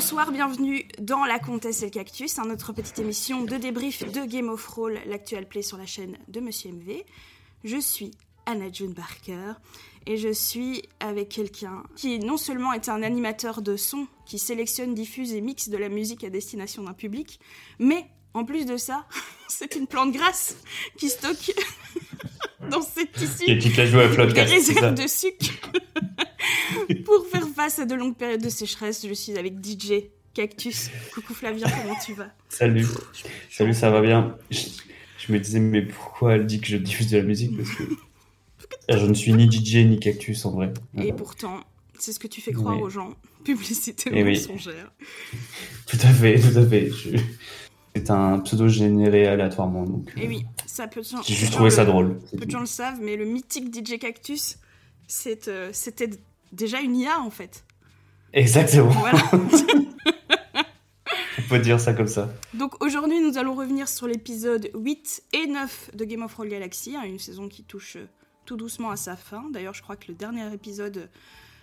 Bonsoir, bienvenue dans La Comtesse et le Cactus, un autre petite émission de débrief de Game of Roll, l'actuel play sur la chaîne de Monsieur MV. Je suis Anna June Barker et je suis avec quelqu'un qui non seulement est un animateur de son qui sélectionne, diffuse et mixe de la musique à destination d'un public, mais en plus de ça, c'est une plante grasse qui stocke dans ses tissus Et qui des réserves de sucre. Pour faire face à de longues périodes de sécheresse, je suis avec DJ Cactus. Coucou Flavien, comment tu vas? Salut. Salut, ça va bien? Je, je me disais, mais pourquoi elle dit que je diffuse de la musique? Parce que je ne suis ni DJ ni cactus en vrai. Et pourtant, c'est ce que tu fais croire aux gens. Publicité Eh oui. mensongère. Tout à fait, tout à fait. Je- C'est un pseudo généré aléatoirement. Donc, euh, Et oui, ça peut J'ai juste trouvé ça drôle. le- Peu de gens le savent, mais le mythique DJ Cactus, euh, c'était déjà une IA en fait. Exactement. Voilà. On peut dire ça comme ça. Donc aujourd'hui, nous allons revenir sur l'épisode 8 et 9 de Game of Thrones Galaxy, hein, une saison qui touche euh, tout doucement à sa fin. D'ailleurs, je crois que le dernier épisode, euh,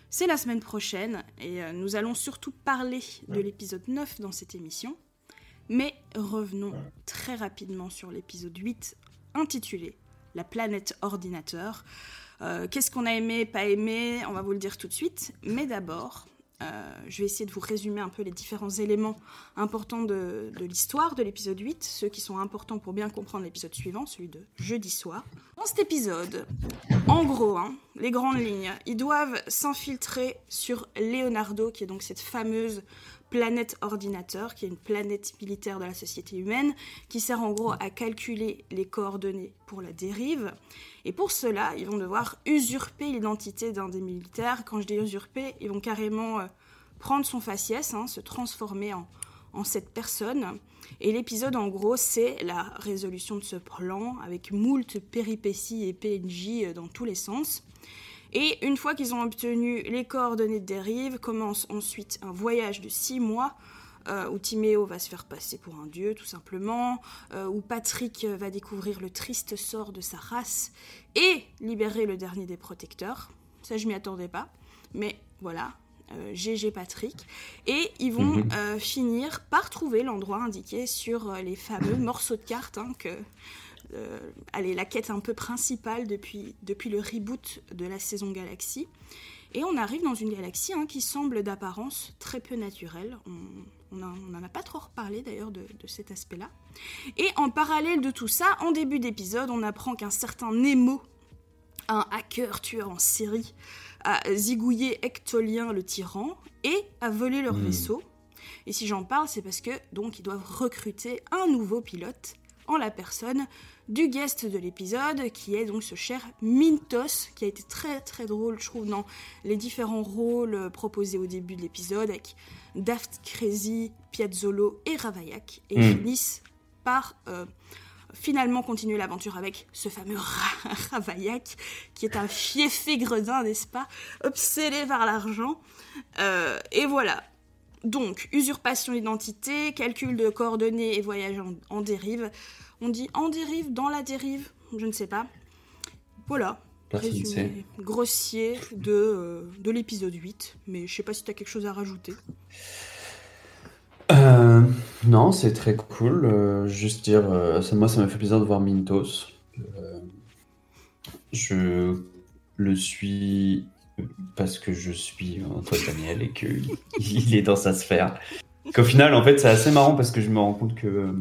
c'est la semaine prochaine, et euh, nous allons surtout parler de l'épisode 9 dans cette émission. Mais revenons très rapidement sur l'épisode 8, intitulé La planète ordinateur. Euh, Qu'est-ce qu'on a aimé, pas aimé On va vous le dire tout de suite. Mais d'abord, euh, je vais essayer de vous résumer un peu les différents éléments importants de, l'histoire de l'épisode 8, ceux qui sont importants pour bien comprendre l'épisode suivant, celui de jeudi soir. Dans cet épisode, en gros, hein, les grandes lignes, ils doivent s'infiltrer sur Leonardo, qui est donc cette fameuse planète ordinateur, qui est une planète militaire de la société humaine, qui sert en gros à calculer les coordonnées pour la dérive. Et pour cela, ils vont devoir usurper l'identité d'un des militaires. Quand je dis usurper, ils vont carrément euh, prendre son faciès, hein, se transformer en, en cette personne. Et l'épisode, en gros, c'est la résolution de ce plan avec moult péripéties et PNJ dans tous les sens. Et une fois qu'ils ont obtenu les coordonnées de dérive, commence ensuite un voyage de six mois euh, où Timéo va se faire passer pour un dieu, tout simplement, euh, où Patrick va découvrir le triste sort de sa race et libérer le dernier des protecteurs. Ça, je m'y attendais pas, mais voilà, euh, GG Patrick. Et ils vont Mhm. euh, finir par trouver l'endroit indiqué sur euh, les fameux morceaux de cartes hein, que. Euh, allez, la quête un peu principale depuis, depuis le reboot de la saison Galaxy. Et on arrive dans une galaxie hein, qui semble d'apparence très peu naturelle. On n'en a pas trop reparlé d'ailleurs de, de cet aspect-là. Et en parallèle de tout ça, en début d'épisode, on apprend qu'un certain Nemo, un hacker tueur en série, a zigouillé Ectolien le tyran et a volé leur Hmm. vaisseau. Et si j'en parle, c'est parce que donc ils doivent recruter un nouveau pilote en la personne du guest de l'épisode, qui est donc ce cher Mintos, qui a été très très drôle, je trouve, dans les différents rôles proposés au début de l'épisode, avec Daft Crazy, Piazzolo et Ravaillac, et Mm. finissent par euh, finalement continuer l'aventure avec ce fameux Ra- Ravaillac, qui est un fiefé gredin, n'est-ce pas, obsédé par l'argent. Euh, et voilà. Donc, usurpation d'identité, calcul de coordonnées et voyage en, en dérive. On dit en dérive, dans la dérive, je ne sais pas. Voilà, résumé grossier de, euh, de l'épisode 8. Mais je sais pas si tu as quelque chose à rajouter. Euh, non, c'est très cool. euh, juste dire, ça, moi, ça m'a fait plaisir de voir Mintos. Je le suis parce que je suis Antoine Daniel et qu'il il est dans sa sphère. Qu'au final, en fait, c'est assez marrant parce que je me rends compte que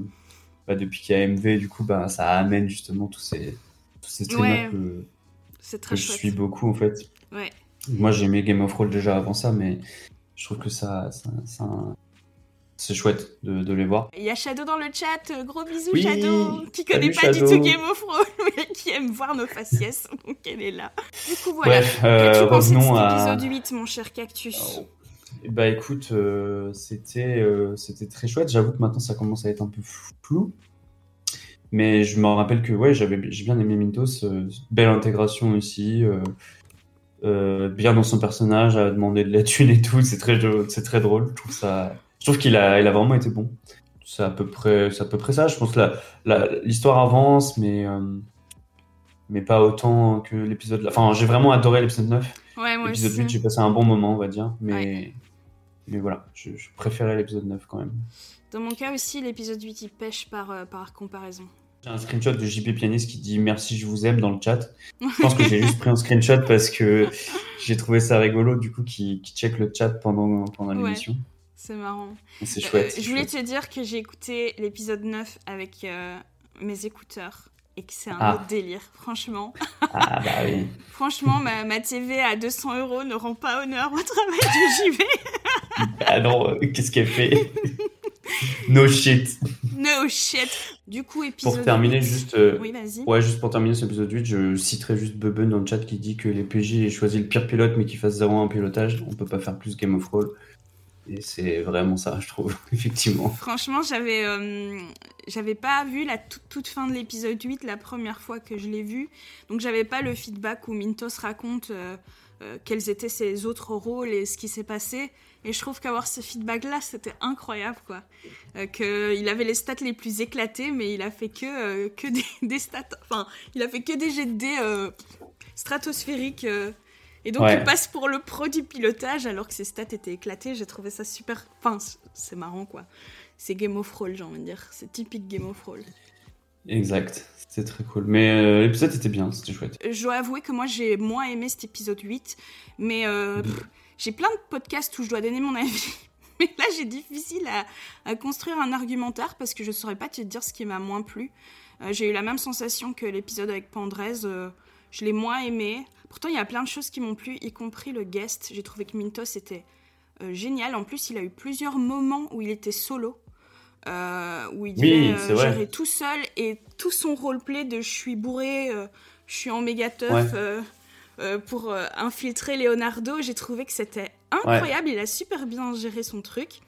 bah, depuis qu'il y a MV, du coup, bah, ça amène justement tous ces, tous ces streamers Ouais. que, C'est que très je suis beaucoup, en fait. Ouais. Moi, j'aimais Game of Thrones déjà avant ça, mais je trouve que ça, ça, ça- c'est chouette de, de les voir. Il y a Shadow dans le chat, euh, gros bisous Oui, Shadow, qui connaît pas du tout Game of Thrones, mais qui aime voir nos faciès, donc elle est là. Du coup voilà, Bref, qu'as-tu euh, pensé de cet revenons à. épisode 8 mon cher Cactus? Oh. Bah écoute, euh, c'était euh, c'était très chouette. J'avoue que maintenant ça commence à être un peu flou. Mais je me rappelle que ouais, j'avais j'ai bien aimé Mintos. euh, belle intégration aussi. bien dans son personnage, à demander de la thune et tout. C'est très, c'est très drôle. Je trouve ça. Je trouve qu'il a, il a vraiment été bon. C'est à peu près, c'est à peu près ça. Je pense que l'histoire avance, mais mais pas autant que l'épisode. Enfin, j'ai vraiment adoré l'épisode 9. Ouais, moi L'épisode aussi. 8, j'ai passé un bon moment, on va dire. Mais mais voilà, je, je préférais l'épisode 9 quand même. Dans mon cas aussi, l'épisode 8 il pêche par, euh, par comparaison. J'ai un screenshot de JP Pianiste qui dit merci, je vous aime dans le chat. Je pense que j'ai juste pris un screenshot parce que j'ai trouvé ça rigolo, du coup, qui, qui check le chat pendant, pendant Ouais. l'émission. C'est marrant. C'est Euh, chouette. c'est je voulais chouette. te dire que j'ai écouté l'épisode 9 avec euh, mes écouteurs et que c'est un Ah. autre délire, franchement. Ah bah oui. Franchement, ma, ma TV à 200 euros ne rend pas honneur au travail du JV. Ah non, euh, qu'est-ce qu'elle fait? No shit. No shit. Du coup, épisode Pour terminer, 8. juste. euh, Oui, vas-y. Ouais, juste pour terminer cet épisode 8, je citerai juste Bubun dans le chat qui dit que les PJ aient choisi le pire pilote mais qu'il fasse 0 en pilotage. On peut pas faire plus Game of Roll. Et c'est vraiment ça, je trouve, effectivement. Franchement, j'avais euh, j'avais pas vu la toute, fin de l'épisode 8 la première fois que je l'ai vu. Donc j'avais pas le feedback où Mintos raconte euh, euh, quels étaient ses autres rôles et ce qui s'est passé. Et je trouve qu'avoir ce feedback-là, c'était incroyable, quoi. Euh, que il avait les stats les plus éclatées, mais il a fait que, que des, des stats... Enfin, il a fait que des jets de dés stratosphériques. Euh, et donc, Ouais. il passe pour le pro du pilotage alors que ses stats étaient éclatées. J'ai trouvé ça super... Enfin, c'est marrant, quoi. C'est Game of Roll, j'ai envie de dire. C'est typique Game of Roll. Exact, c'était très cool. Mais euh, l'épisode était bien, c'était chouette. Je dois avouer que moi, j'ai moins aimé cet épisode 8. Mais euh, pff, j'ai plein de podcasts où je dois donner mon avis. Mais là, j'ai difficile à, à construire un argumentaire parce que je saurais pas te dire ce qui m'a moins plu. Euh, j'ai eu la même sensation que l'épisode avec Pandrez. Je l'ai moins aimé. Pourtant, il y a plein de choses qui m'ont plu, y compris le guest. J'ai trouvé que Mintos était euh, génial. En plus, il a eu plusieurs moments où il était solo. euh, où il Oui, devait euh, gérer tout seul et tout son roleplay de je suis bourré, euh, je suis en méga teuf Ouais. pour infiltrer Leonardo. J'ai trouvé que c'était incroyable. Il a super bien géré son truc.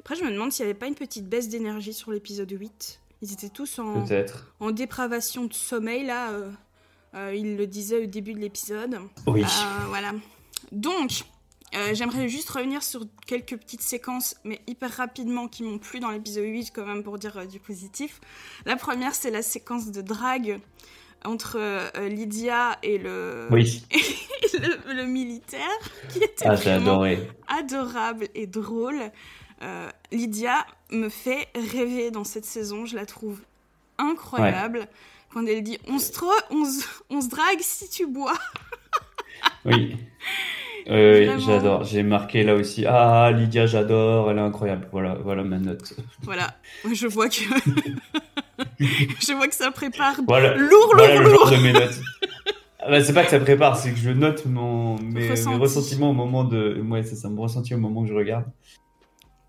Après, je me demande s'il n'y avait pas une petite baisse d'énergie sur l'épisode 8. Ils étaient tous en, dépravation de sommeil, là. euh, il le disait au début de l'épisode. Oui. Euh, voilà. Donc, euh, j'aimerais juste revenir sur quelques petites séquences, mais hyper rapidement, qui m'ont plu dans l'épisode 8, quand même, pour dire euh, du positif. La première, c'est la séquence de drague entre euh, Lydia et le, Oui. et le, le militaire, qui était Ah, vraiment adorable et drôle. Euh, Lydia me fait rêver dans cette saison, je la trouve incroyable. Quand elle dit on se, on, se, on se drague si tu bois. Oui. Euh, j'adore. J'ai marqué là aussi. Ah, Lydia, j'adore. Elle est incroyable. Voilà, voilà ma note. Voilà, je vois que je vois que ça prépare Voilà. lourd, Voilà lourd, le genre lourd. de mes notes. Ah bah, c'est pas que ça prépare, c'est que je note mon, mes, mes Ressenti. ressentiments au moment de. Ouais, c'est ça, mon ressenti au moment que je regarde.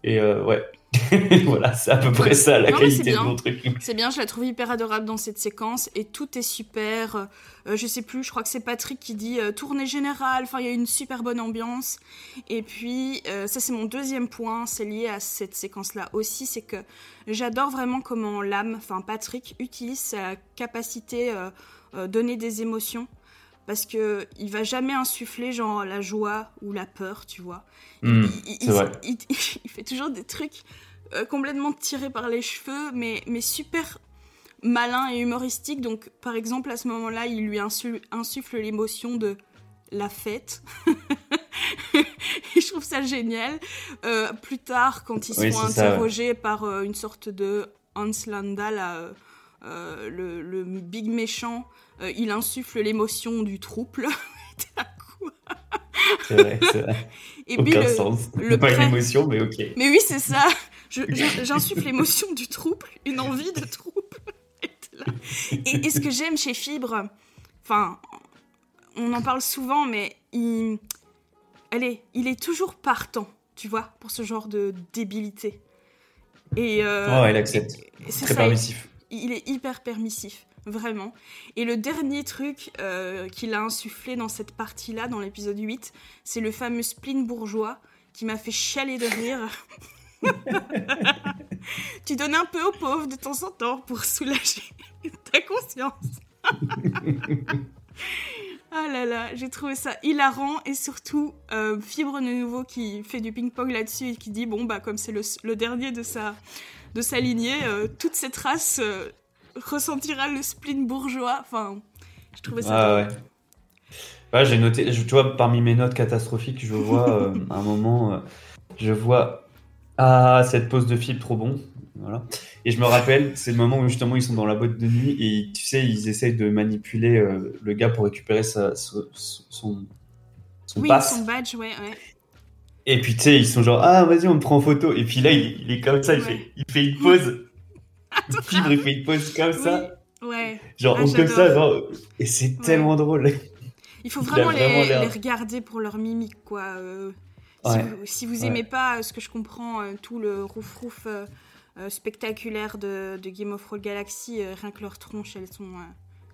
Et euh, ouais. voilà, c'est à peu près ça la Non, qualité de bien. mon truc. C'est bien, je la trouve hyper adorable dans cette séquence et tout est super. Euh, je sais plus, je crois que c'est Patrick qui dit euh, tournée générale. Enfin, il y a une super bonne ambiance. Et puis, euh, ça c'est mon deuxième point, c'est lié à cette séquence-là aussi, c'est que j'adore vraiment comment l'âme, enfin Patrick, utilise sa capacité euh, donner des émotions. Parce que il va jamais insuffler genre la joie ou la peur, tu vois. Hmm, il, vrai. il- il fait toujours des trucs euh, complètement tirés par les cheveux, mais, mais super malins et humoristiques. Donc, par exemple, à ce moment-là, il lui insu- insuffle l'émotion de la fête. et je trouve ça génial. Euh, plus tard, quand ils Oui, sont ça, interrogés par euh, une sorte de Hans Landa, là, euh, euh, le, le big méchant, euh, il insuffle l'émotion du trouble. C'est vrai, c'est vrai. et puis Aucun le, sens. le pas une émotion, mais ok. mais oui, c'est ça. J'insuffle l'émotion du trouble, une envie de trouble. Et ce que j'aime chez Fibre, enfin, on en parle souvent, mais il, allez, il est toujours partant, tu vois, pour ce genre de débilité. Et euh, Oh, elle accepte. c'est Très ça, permissif. il est hyper permissif, vraiment. Et le dernier truc euh, qu'il a insufflé dans cette partie-là, dans l'épisode 8, c'est le fameux spleen bourgeois qui m'a fait chialer de rire. tu donnes un peu aux pauvres de temps en temps pour soulager ta conscience. Ah là là, j'ai trouvé ça hilarant et surtout euh, Fibre de nouveau qui fait du ping-pong là-dessus et qui dit bon bah comme c'est le, dernier de sa de sa lignée, euh, toute cette race euh, ressentira le spleen bourgeois. Enfin, je trouvais ça. Ah ouais. Ouais, j'ai noté, je- tu vois, parmi mes notes catastrophiques, je vois euh, un moment, euh, je vois ah cette pose de fil trop bon, voilà. Et je me rappelle, c'est le moment où justement ils sont dans la boîte de nuit et tu sais ils essayent de manipuler euh, le gars pour récupérer sa, son son, son Oui, pass. son badge, ouais, ouais. Et puis tu sais ils sont genre ah vas-y on me prend en photo et puis là il, il est comme ça il fait il fait une pause. Il fibre, il fait une pause comme ça, Ouais. genre Ah, ou comme ça, genre et c'est Ouais. tellement drôle. Il faut Il vraiment, les, regarder pour leur mimique, quoi. euh, si, vous, si vous aimez pas euh, ce que je comprends, euh, tout le rouf-rouf euh, spectaculaire de, de Game of Thrones Galaxy, rien que leurs tronches, elles sont,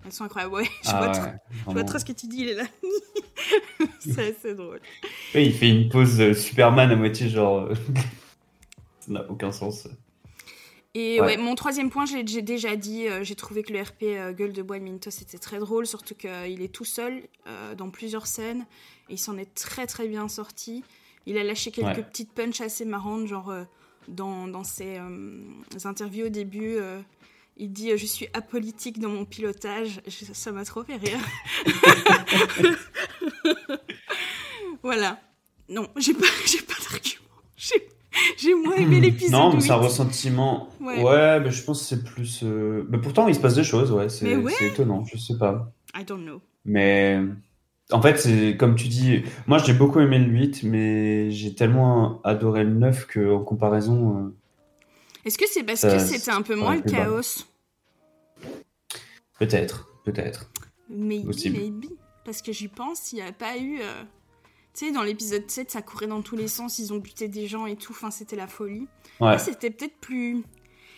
elles sont incroyables. Ouais, je, Ah vois ouais, trop, je vois vraiment. trop ce que tu dis, il est là. c'est assez drôle. Ouais, il fait une pause euh, Superman à moitié, genre. ça n'a aucun sens. Et Ouais. ouais, mon troisième point, j'ai déjà dit, euh, j'ai trouvé que le RP euh, Gueule de Bois de Mintos était très drôle, surtout qu'il est tout seul euh, dans plusieurs scènes, et il s'en est très très bien sorti. Il a lâché quelques Ouais. petites punches assez marrantes, genre euh, dans, dans ses euh, interviews au début, euh, il dit euh, Je suis apolitique dans mon pilotage. Ça m'a trop fait rire. voilà. Non, j'ai pas, j'ai pas d'argument. J'ai- J'ai moins aimé l'épisode. Non, mais c'est un 8. ressentiment. Ouais. Ouais, mais je pense que c'est plus. euh, Mais pourtant, il se passe des choses, ouais. C'est Mais ouais. étonnant, je sais pas. I don't know. Mais. En fait, c'est comme tu dis. Moi, j'ai beaucoup aimé le 8, mais j'ai tellement adoré le 9 qu'en comparaison. euh, Est-ce que c'est parce que c'était un peu moins le chaos? Peut-être, peut-être. Maybe, Possible. maybe. Parce que j'y pense, il n'y a pas eu. Euh, Tu sais, dans l'épisode 7, ça courait dans tous les sens, ils ont buté des gens et tout, enfin, c'était la folie. Ouais, Là, c'était peut-être plus.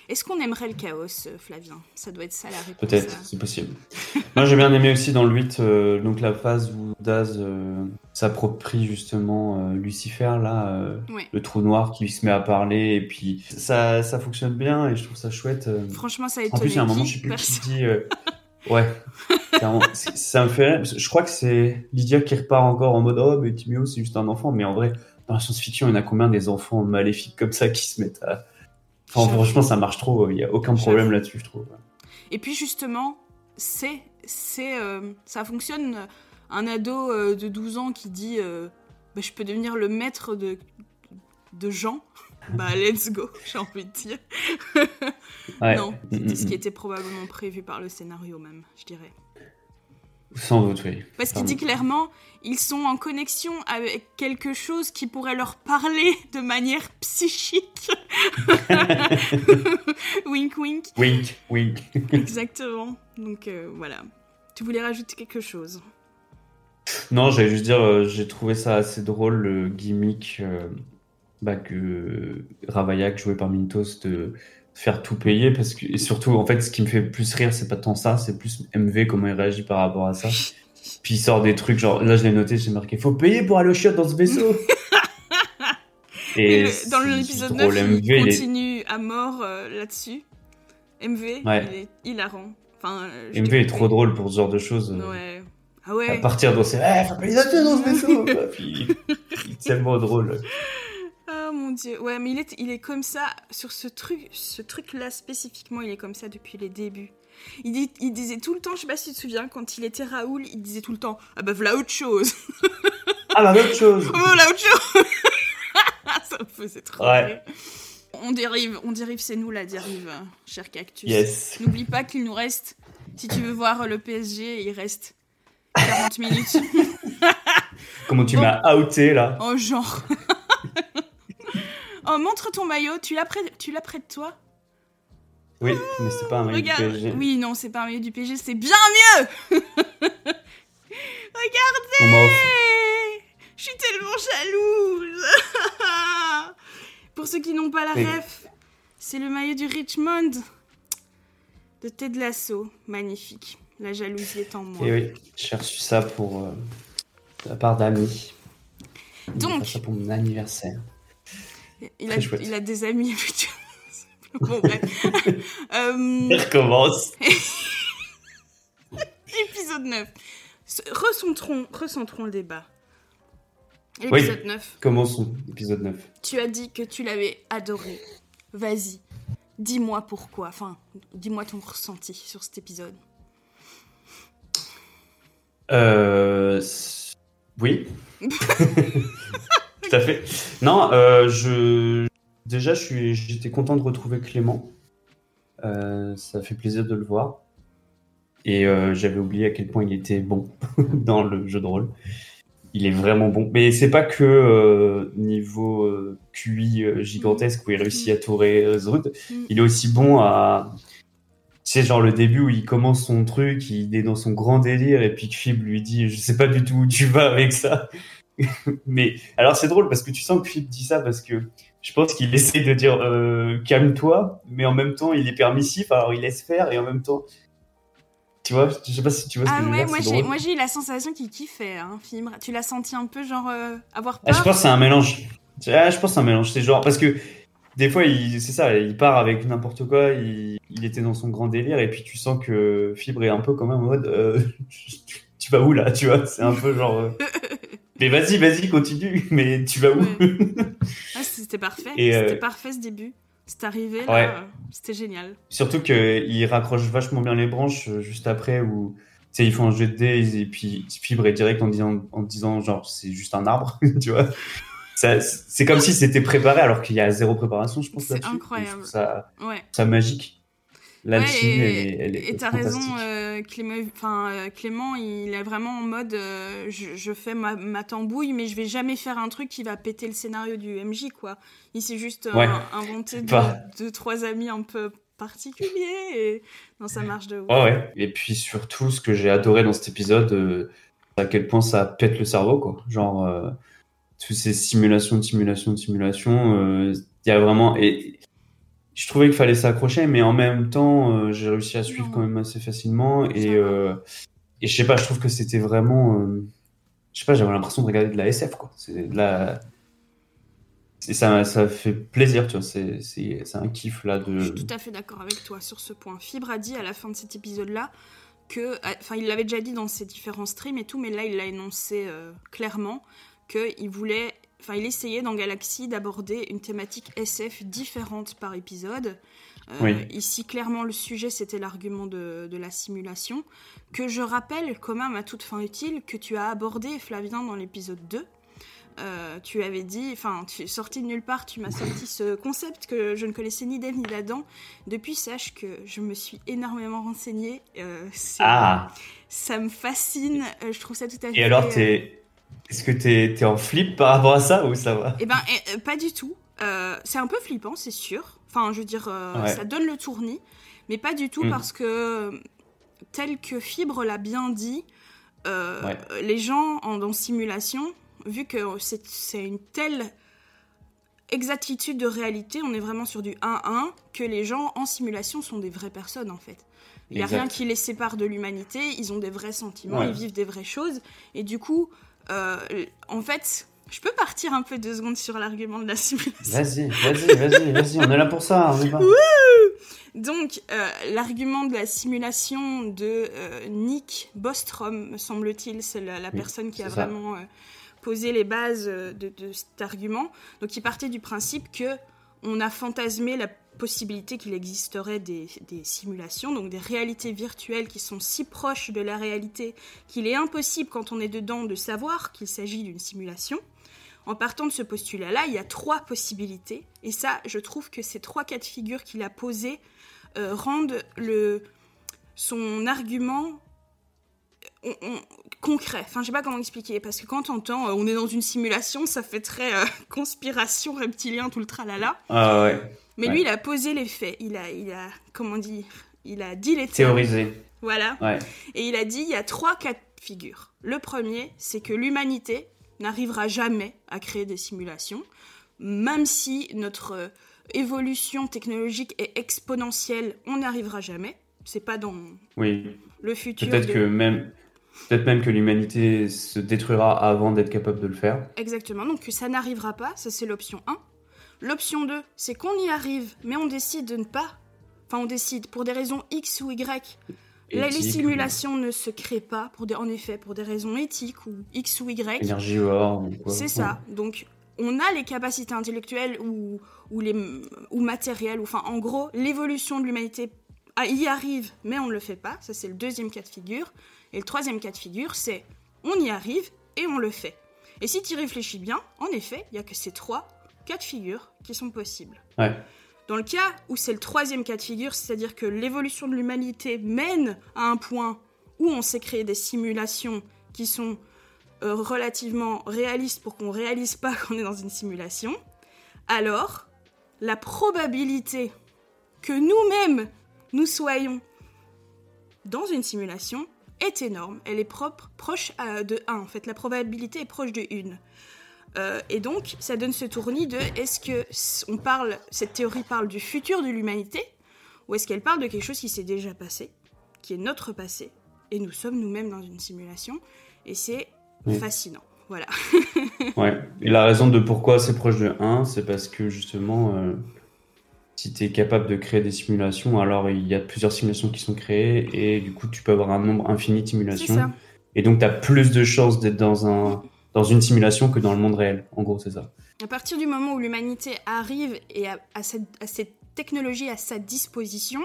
Est-ce qu'on aimerait le chaos, euh, Flavien? Ça doit être ça la réponse. peut-être, à- c'est possible. Moi, j'ai bien aimé aussi dans le 8, euh, donc la phase où Daz euh, s'approprie justement euh, Lucifer, là. euh, Ouais. le trou noir qui se met à parler et puis ça, ça fonctionne bien et je trouve ça chouette. euh. Franchement, ça a En étonné plus, il y a un moment, je sais plus qui dit. Ouais, ça me fait. Je crois que c'est Lydia qui repart encore en mode Oh, mais Timéo, c'est juste un enfant. Mais en vrai, dans la science-fiction, il y en a combien des enfants maléfiques comme ça qui se mettent à. Enfin, franchement, ça marche trop. Il n'y a aucun problème là-dessus, je trouve. Et puis justement, c'est, c'est, euh, ça fonctionne. Un ado euh, de 12 ans qui dit euh, Bah, Je peux devenir le maître de, de Jean. Bah, let's go, j'ai envie de dire. Ouais. Non, Mm, c'était mm, ce qui mm. était probablement prévu par le scénario même, je dirais. Sans doute, oui. Parce qu'il dit clairement, ils sont en connexion avec quelque chose qui pourrait leur parler de manière psychique. wink wink. Wink, wink. Exactement. Donc euh, voilà. Tu voulais rajouter quelque chose? Non, j'allais juste dire, euh, j'ai trouvé ça assez drôle, le gimmick euh, bah, que Ravaillac, joué par Mintos, de faire tout payer. Parce que, et surtout, en fait, ce qui me fait plus rire, c'est pas tant ça, c'est plus MV, comment il réagit par rapport à ça. Puis il sort des trucs, genre, là je l'ai noté, j'ai marqué, faut payer pour aller au chiottes dans ce vaisseau. Et le- Dans l'épisode drôle, 9, MV, il est- continue à mort euh, là-dessus. MV, Ouais. il est hilarant. Enfin, euh, MV est trop drôle pour ce genre de choses. euh, Ouais. Ah À ouais. partir dans ces, eh, faut payer dans ce vaisseau. Puis, il est tellement drôle. Dieu, ouais, mais il est, il est comme ça sur ce truc, ce truc-là spécifiquement, il est comme ça depuis les débuts. Il, dit, il disait tout le temps, je sais pas si tu te souviens, quand il était Raoul, il disait tout le temps, ah bah voilà autre chose, Ah bah, autre chose. oh voilà autre chose. ça me faisait trop Ouais. rire. On dérive, on dérive, c'est nous la dérive, cher cactus. Yes. N'oublie pas qu'il nous reste, si tu veux voir le PSG, il reste 40 minutes. Comment tu Bon. m'as outé là Oh genre. Oh montre ton maillot, tu l'as près, tu l'as près de toi. Oui, mais c'est pas un maillot du. PSG. Oui, non, c'est pas un maillot du PSG, c'est bien mieux. Hey Je suis tellement jalouse. Pour ceux qui n'ont pas la Oui. ref, c'est le maillot du Richmond de Ted Lasso, magnifique. La jalousie est en moi. Et oui, j'ai reçu ça pour euh, de la part d'amis. Donc. ça pour mon anniversaire. Il, a, il a des amis. bon bref. Euh, Il recommence. épisode 9. Se- Recentrons, recentrons le débat. Oui. Épisode 9. Commençons, épisode 9. Tu as dit que tu l'avais adoré. Vas-y, dis-moi pourquoi. Enfin, dis-moi ton ressenti sur cet épisode. Euh, oui. Tout à fait. Non, euh, je déjà, je suis, j'étais content de retrouver Clément. Euh, ça fait plaisir de le voir. Et euh, j'avais oublié à quel point il était bon dans le jeu de rôle. Il est vraiment bon. Mais c'est pas que euh, niveau euh, QI gigantesque où il réussit à tout résoudre. Mm. Il est aussi bon à. Tu sais, genre le début où il commence son truc, il est dans son grand délire et puis que Fib lui dit Je sais pas du tout où tu vas avec ça. Mais alors c'est drôle parce que tu sens que Fib dit ça parce que je pense qu'il essaie de dire euh, calme-toi, mais en même temps il est permissif, alors il laisse faire et en même temps. Tu vois, je sais pas si tu vois ce Ah que je veux ouais, dire. moi j'ai, eu la sensation qu'il kiffait, hein, Fibre. Tu l'as senti un peu genre euh, avoir Ah, peur je pense que c'est un mélange. Ah, je pense que c'est un mélange. C'est genre parce que des fois, c'est ça, il part avec n'importe quoi. Il, il était dans son grand délire et puis tu sens que Fibre est un peu quand même en mode, euh, tu vas où là, tu vois? C'est un peu genre. euh, mais vas-y, vas-y, continue. Mais tu vas où? Ah, c'était parfait. Euh, C'était parfait ce début. C'est arrivé là, Ouais. euh, c'était génial. Surtout qu'il raccroche vachement bien les branches euh, juste après où. Ils font un jeu de dés et puis Fibre est direct en disant, en disant genre c'est juste un arbre, tu vois. C'est comme si c'était préparé alors qu'il y a zéro préparation, je pense. C'est incroyable. Ça, Ouais. ça magique. L'alchimie, Ouais, elle est, elle est Et t'as raison, euh, Clément, euh, Clément, il est vraiment en mode euh, je, je fais ma, ma tambouille, mais je vais jamais faire un truc qui va péter le scénario du MJ, quoi. Il s'est juste euh, Ouais. inventé deux, deux, trois amis un peu particuliers, et non, ça marche de. Ouais. Et puis surtout, ce que j'ai adoré dans cet épisode, c'est à quel point ça pète le cerveau, quoi. Genre, toutes ces simulations, simulations, simulations, il y a vraiment. Et je trouvais qu'il fallait s'accrocher, mais en même temps, euh, j'ai réussi à suivre quand même assez facilement. Et, euh, et je sais pas, je trouve que c'était vraiment. euh, je sais pas, j'avais l'impression de regarder de la SF, quoi. C'est de la. Et ça, ça fait plaisir, tu vois. C'est un kiff, là, de. Je suis tout à fait d'accord avec toi sur ce point. Fibre a dit à la fin de cet épisode-là que, enfin, il l'avait déjà dit dans ses différents streams et tout, mais là, il l'a énoncé euh, clairement qu'il voulait, enfin, il essayait dans Galaxy d'aborder une thématique SF différente par épisode. Euh, Oui. Ici, clairement, le sujet, c'était l'argument de, de la simulation, que je rappelle quand même à toute fin utile que tu as abordé, Flavien, dans l'épisode 2. Euh, tu avais dit, enfin, tu es sorti de nulle part, tu m'as sorti ce concept que je ne connaissais ni d'Eve ni d'Adam. Depuis, sache que je me suis énormément renseignée. euh, Ah! Ça me fascine, je trouve ça tout à fait. Et alors, t'es... est-ce que t'es es en flip par rapport à ça ou ça va? Eh ben, eh, euh, pas du tout. Euh, c'est un peu flippant, c'est sûr. Enfin, je veux dire, euh, Ouais. ça donne le tournis, mais pas du tout Mm. parce que, tel que Fibre l'a bien dit, euh, Ouais. les gens en, en simulation, vu que c'est c'est une telle exactitude de réalité, on est vraiment sur du 1-1, que les gens en simulation sont des vraies personnes en fait. Il n'y a Exact. rien qui les sépare de l'humanité, ils ont des vrais sentiments, Ouais. ils vivent des vraies choses, et du coup, en fait, je peux partir un peu deux secondes sur l'argument de la simulation. Vas-y, vas-y, vas-y, vas-y, on est là pour ça, on y va. Donc, euh, l'argument de la simulation de euh, Nick Bostrom, me semble-t-il, c'est la, la Oui, personne qui a ça. vraiment euh, posé les bases euh, de, de cet argument. Donc, il partait du principe que on a fantasmé la possibilité qu'il existerait des, simulations, donc des réalités virtuelles qui sont si proches de la réalité qu'il est impossible quand on est dedans de savoir qu'il s'agit d'une simulation. En partant de ce postulat-là, il y a trois possibilités, et ça, je trouve que ces trois cas de figure qu'il a posés euh, rendent le, son argument on- on- concret. Enfin, je sais pas comment expliquer, parce que quand on entend euh, on est dans une simulation, ça fait très euh, conspiration reptilien, tout le tralala. Ah ouais, Mais Ouais. lui, il a posé les faits. Il a, il a, comment dire, il a dit les termes. théorisé. Voilà. Ouais, Et il a dit il y a trois cas de figure. Le premier, c'est que l'humanité n'arrivera jamais à créer des simulations, même si notre euh, évolution technologique est exponentielle, on n'y arrivera jamais. C'est pas dans oui. le futur. Peut-être de- que même, peut-être même que l'humanité se détruira avant d'être capable de le faire. Exactement, donc ça n'arrivera pas, ça c'est l'option 1. L'option 2, c'est qu'on y arrive, mais on décide de ne pas. Enfin, on décide pour des raisons X ou Y. Là, les simulations ne se créent pas, pour des, en effet, pour des raisons éthiques ou X ou Y. Énergie or ou quoi. C'est ça. Donc, on a les capacités intellectuelles ou, ou, les, ou matérielles. ou- Enfin, en gros, l'évolution de l'humanité y arrive, mais on ne le fait pas. Ça, c'est le deuxième cas de figure. Et le troisième cas de figure, c'est on y arrive et on le fait. Et si tu réfléchis bien, en effet, il y a que ces trois cas de figure qui sont possibles. Ouais. Dans le cas où c'est le troisième cas de figure, c'est-à-dire que l'évolution de l'humanité mène à un point où on s'est créé des simulations qui sont euh, relativement réalistes pour qu'on réalise pas qu'on est dans une simulation, alors la probabilité que nous-mêmes nous soyons dans une simulation est énorme. Elle est propre, proche euh, de 1 en fait. La probabilité est proche de 1. Euh, et donc, ça donne ce tournis de est-ce que on parle, cette théorie parle du futur de l'humanité ou est-ce qu'elle parle de quelque chose qui s'est déjà passé, qui est notre passé, et nous sommes nous-mêmes dans une simulation, et c'est fascinant. Voilà. ouais. Et la raison de pourquoi c'est proche de 1, c'est parce que justement, euh, si tu es capable de créer des simulations, alors il y a plusieurs simulations qui sont créées, et du coup, tu peux avoir un nombre infini de simulations. Et donc, tu as plus de chances d'être dans un dans une simulation que dans le monde réel. En gros, c'est ça. À partir du moment où l'humanité arrive et a, cette, technologie à sa disposition,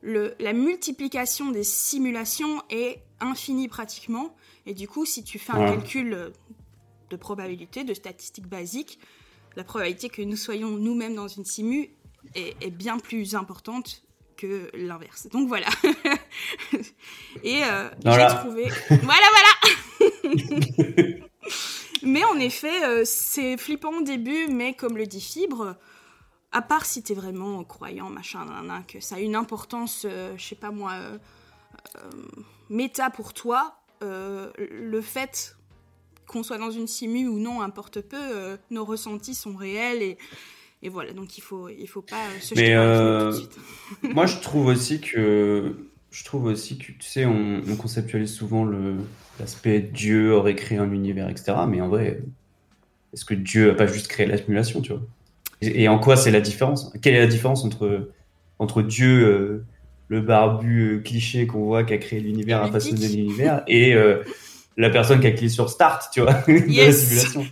le, la multiplication des simulations est infinie pratiquement. Et du coup, si tu fais un calcul de probabilité, de statistiques basiques, la probabilité que nous soyons nous-mêmes dans une simu est, bien plus importante que l'inverse. Donc voilà. et euh, j'ai trouvé. Voilà, voilà Mais en effet, euh, c'est flippant au début, mais comme le dit Fibre, à part si t'es vraiment croyant, machin, que ça a une importance, euh, je sais pas moi, euh, méta pour toi, le fait qu'on soit dans une simu ou non importe peu, nos ressentis sont réels et, et voilà, donc il faut, il faut pas se jeter tout de suite. moi, je trouve aussi que je trouve aussi que, tu sais, on, conceptualise souvent l'aspect Dieu aurait créé un univers, etc. Mais en vrai, est-ce que Dieu a pas juste créé la simulation, tu vois? Et, en quoi c'est la différence? Quelle est la différence entre, entre Dieu, euh, le barbu euh, cliché qu'on voit qui a créé l'univers, a façonné l'univers, et euh, la personne qui a cliqué sur Start, tu vois,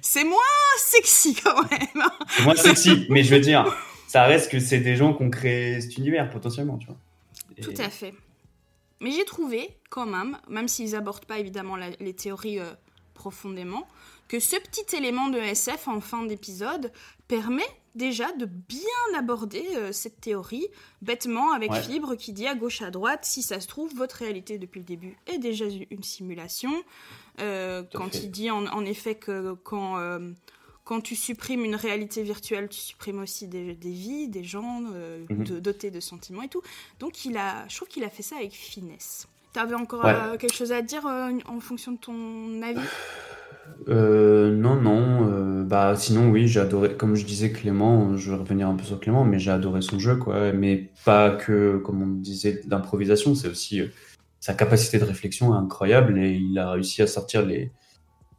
C'est moins sexy quand même. c'est moins sexy, mais je veux dire, ça reste que c'est des gens qui ont créé cet univers potentiellement, tu vois. Tout à fait. Mais j'ai trouvé, quand même, même s'ils abordent pas évidemment les théories euh, profondément, que ce petit élément de SF en fin d'épisode permet déjà de bien aborder euh, cette théorie, bêtement avec Fibre qui dit à gauche à droite, si ça se trouve, votre réalité depuis le début est déjà une simulation. Euh, quand il dit en, en, effet que quand quand tu supprimes une réalité virtuelle, tu supprimes aussi des, vies, des gens euh, mhm. dotés de sentiments et tout. Donc il a, je trouve qu'il a fait ça avec finesse. Tu avais encore euh, quelque chose à dire euh, en fonction de ton avis? Non, non. bah, sinon, oui, j'ai adoré. Comme je disais, Clément, je vais revenir un peu sur Clément, mais j'ai adoré son jeu, quoi. Mais pas que, comme on disait, d'improvisation, c'est aussi sa capacité de réflexion est incroyable et il a réussi à sortir les,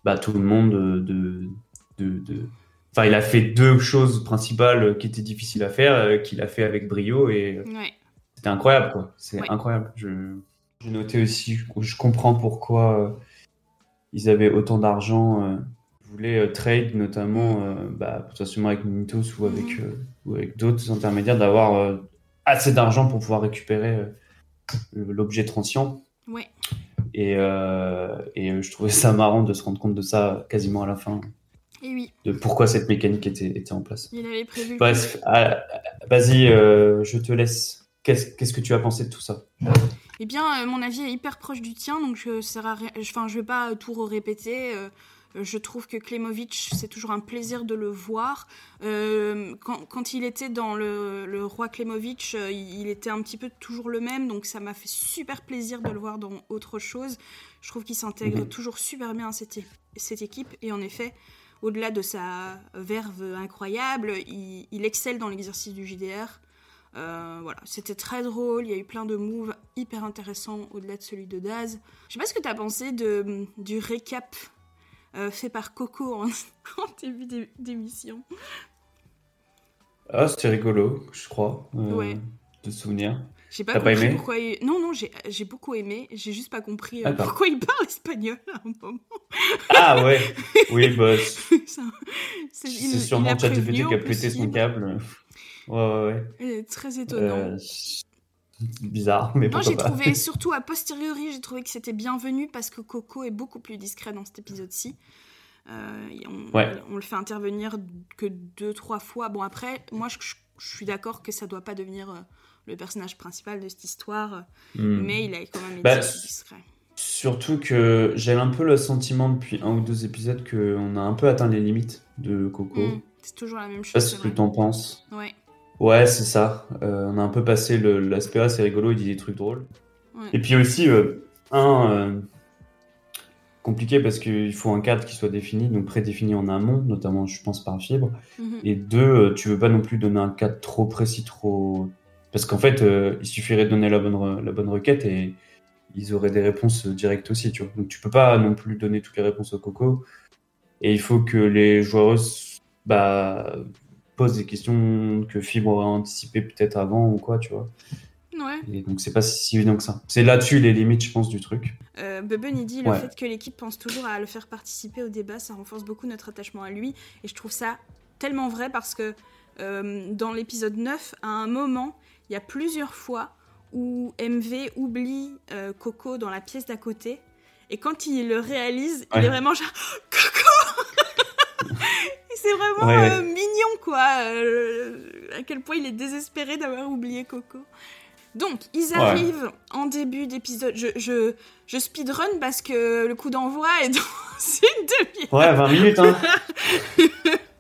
bah, tout le monde de, de, Enfin, il a fait deux choses principales qui étaient difficiles à faire, euh, qu'il a fait avec brio et c'était incroyable, quoi. C'est incroyable. Je... J'ai noté aussi, je comprends pourquoi euh, ils avaient autant d'argent. Euh, ils voulaient trade, notamment, bah, potentiellement avec Mintos ou avec, mhm. ou avec d'autres intermédiaires, d'avoir assez d'argent pour pouvoir récupérer l'objet transient. Ouais. Et, et je trouvais ça marrant de se rendre compte de ça quasiment à la fin oui. de pourquoi cette mécanique était, était en place. Il avait prévu. Bref, ah, vas-y, euh, je te laisse. Qu'est-ce que tu as pensé de tout ça? Eh bien, euh, mon avis est hyper proche du tien, donc je ne vais pas tout répéter. Euh, je trouve que Klemovic, c'est toujours un plaisir de le voir. quand, quand, il était dans le, le Roi Klemovic, il était un petit peu toujours le même, donc ça m'a fait super plaisir de le voir dans autre chose. Je trouve qu'il s'intègre mhm. toujours super bien à cette, cette équipe, et en effet, au-delà de sa verve incroyable, il, excelle dans l'exercice du JDR. Euh, voilà, c'était très drôle, il y a eu plein de moves hyper intéressants au-delà de celui de Daz. Je sais pas ce que tu as pensé de, du récap euh, fait par Coco en, début d'émission. Ah, c'était rigolo, je crois, euh, ouais. de souvenir. J'ai pas compris pourquoi il... Non, non, j'ai beaucoup aimé. J'ai juste pas compris euh, pourquoi il parle espagnol à un moment. Ah ouais Oui, bah... C'est sûrement ChatGPT qui a pété son câble. Ouais, ouais, ouais. Très étonnant. Euh, bizarre, mais Non, j'ai trouvé, surtout a posteriori, j'ai trouvé que c'était bienvenu parce que Coco est beaucoup plus discret dans cet épisode-ci. on, on, le fait intervenir que deux, trois fois. Bon, après, moi, je, je suis d'accord que ça doit pas devenir le personnage principal de cette histoire, hmm. mais il a quand même été bah, discret. Surtout que j'ai un peu le sentiment depuis un ou deux épisodes qu'on a un peu atteint les limites de Coco. Hmm. C'est toujours la même chose. Je sais pas ce que t'en penses. Ouais. Ouais, c'est ça. Euh, on a un peu passé l'aspect assez rigolo, il dit des trucs drôles. Et puis aussi, euh, un, euh, compliqué parce qu'il faut un cadre qui soit défini, donc prédéfini en amont, notamment, je pense, par fibre. Mhm. Et deux, tu veux pas non plus donner un cadre trop précis, trop. Parce qu'en fait, il suffirait de donner la bonne, la bonne requête et ils auraient des réponses directes aussi, tu vois. Donc tu peux pas non plus donner toutes les réponses au coco. Et il faut que les joueuses bah, posent des questions que Fibre aurait anticipées peut-être avant ou quoi, tu vois. Ouais. Et donc c'est pas si évident que ça. C'est là-dessus les limites, je pense, du truc. Euh, Bubben, il dit le fait que l'équipe pense toujours à le faire participer au débat, ça renforce beaucoup notre attachement à lui. Et je trouve ça tellement vrai parce que euh, dans l'épisode 9, à un moment, il y a plusieurs fois où MV oublie euh, Coco dans la pièce d'à côté. Et quand il le réalise, il est vraiment genre Coco C'est vraiment euh, mignon, quoi. Euh, à quel point il est désespéré d'avoir oublié Coco. Donc, ils arrivent en début d'épisode. Je, je, je, speedrun parce que le coup d'envoi est dans une demi-heure. Ouais, 20 minutes, hein.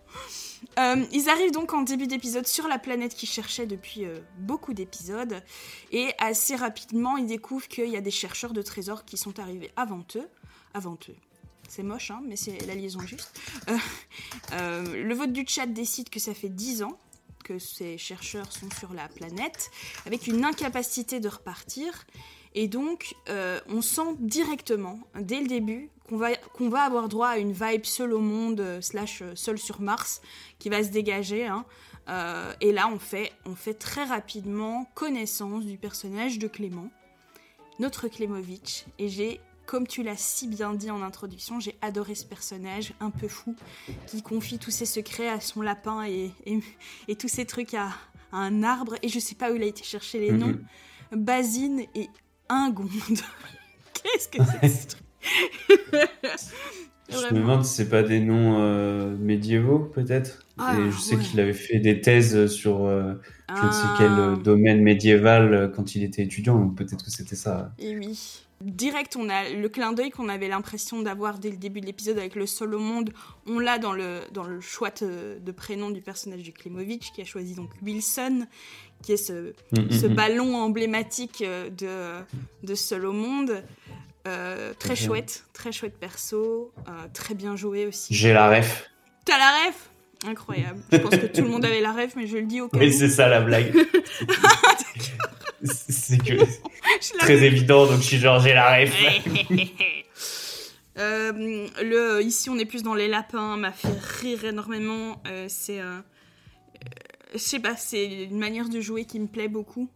Euh, ils arrivent donc en début d'épisode sur la planète qu'ils cherchaient depuis euh, beaucoup d'épisodes. Et assez rapidement, ils découvrent qu'il y a des chercheurs de trésors qui sont arrivés avant eux. Avant eux. C'est moche, hein, mais c'est la liaison juste. Euh, le vote du chat décide que ça fait 10 ans que ces chercheurs sont sur la planète, avec une incapacité de repartir. Et donc, on sent directement, dès le début, qu'on va, qu'on va avoir droit à une vibe seul au monde, euh, slash euh, seul sur Mars, qui va se dégager. Hein. Euh, et là, on fait, on fait très rapidement connaissance du personnage de Clément, notre Klemovic. Et j'ai, comme tu l'as si bien dit en introduction, j'ai adoré ce personnage un peu fou, qui confie tous ses secrets à son lapin et, et, tous ses trucs à, un arbre. Et je sais pas où il a été chercher les noms. Basine et Ingonde. Qu'est-ce que c'est ce truc je me demande si c'est pas des noms euh, médiévaux, peut-être. Ah, et je sais qu'il avait fait des thèses sur euh, je ne sais quel ah. domaine médiéval euh, quand il était étudiant, donc peut-être que c'était ça. Et oui. Direct, on a le clin d'œil qu'on avait l'impression d'avoir dès le début de l'épisode avec le seul au monde. On l'a dans le, dans le choix de, prénom du personnage du Klimovic, qui a choisi donc Wilson, qui est ce, mm, mm, ce mm. ballon emblématique de, de Seul au monde. Euh, très chouette, très chouette perso, euh, très bien joué aussi. J'ai la ref. T'as la ref? Incroyable. Je pense que tout le monde avait la ref, mais je le dis au cas Oui, c'est ça la blague. c'est que très évident, donc je suis genre j'ai la ref. Euh, le, ici, on est plus dans les lapins, m'a fait rire énormément. c'est, je sais pas, c'est une manière de jouer qui me plaît beaucoup,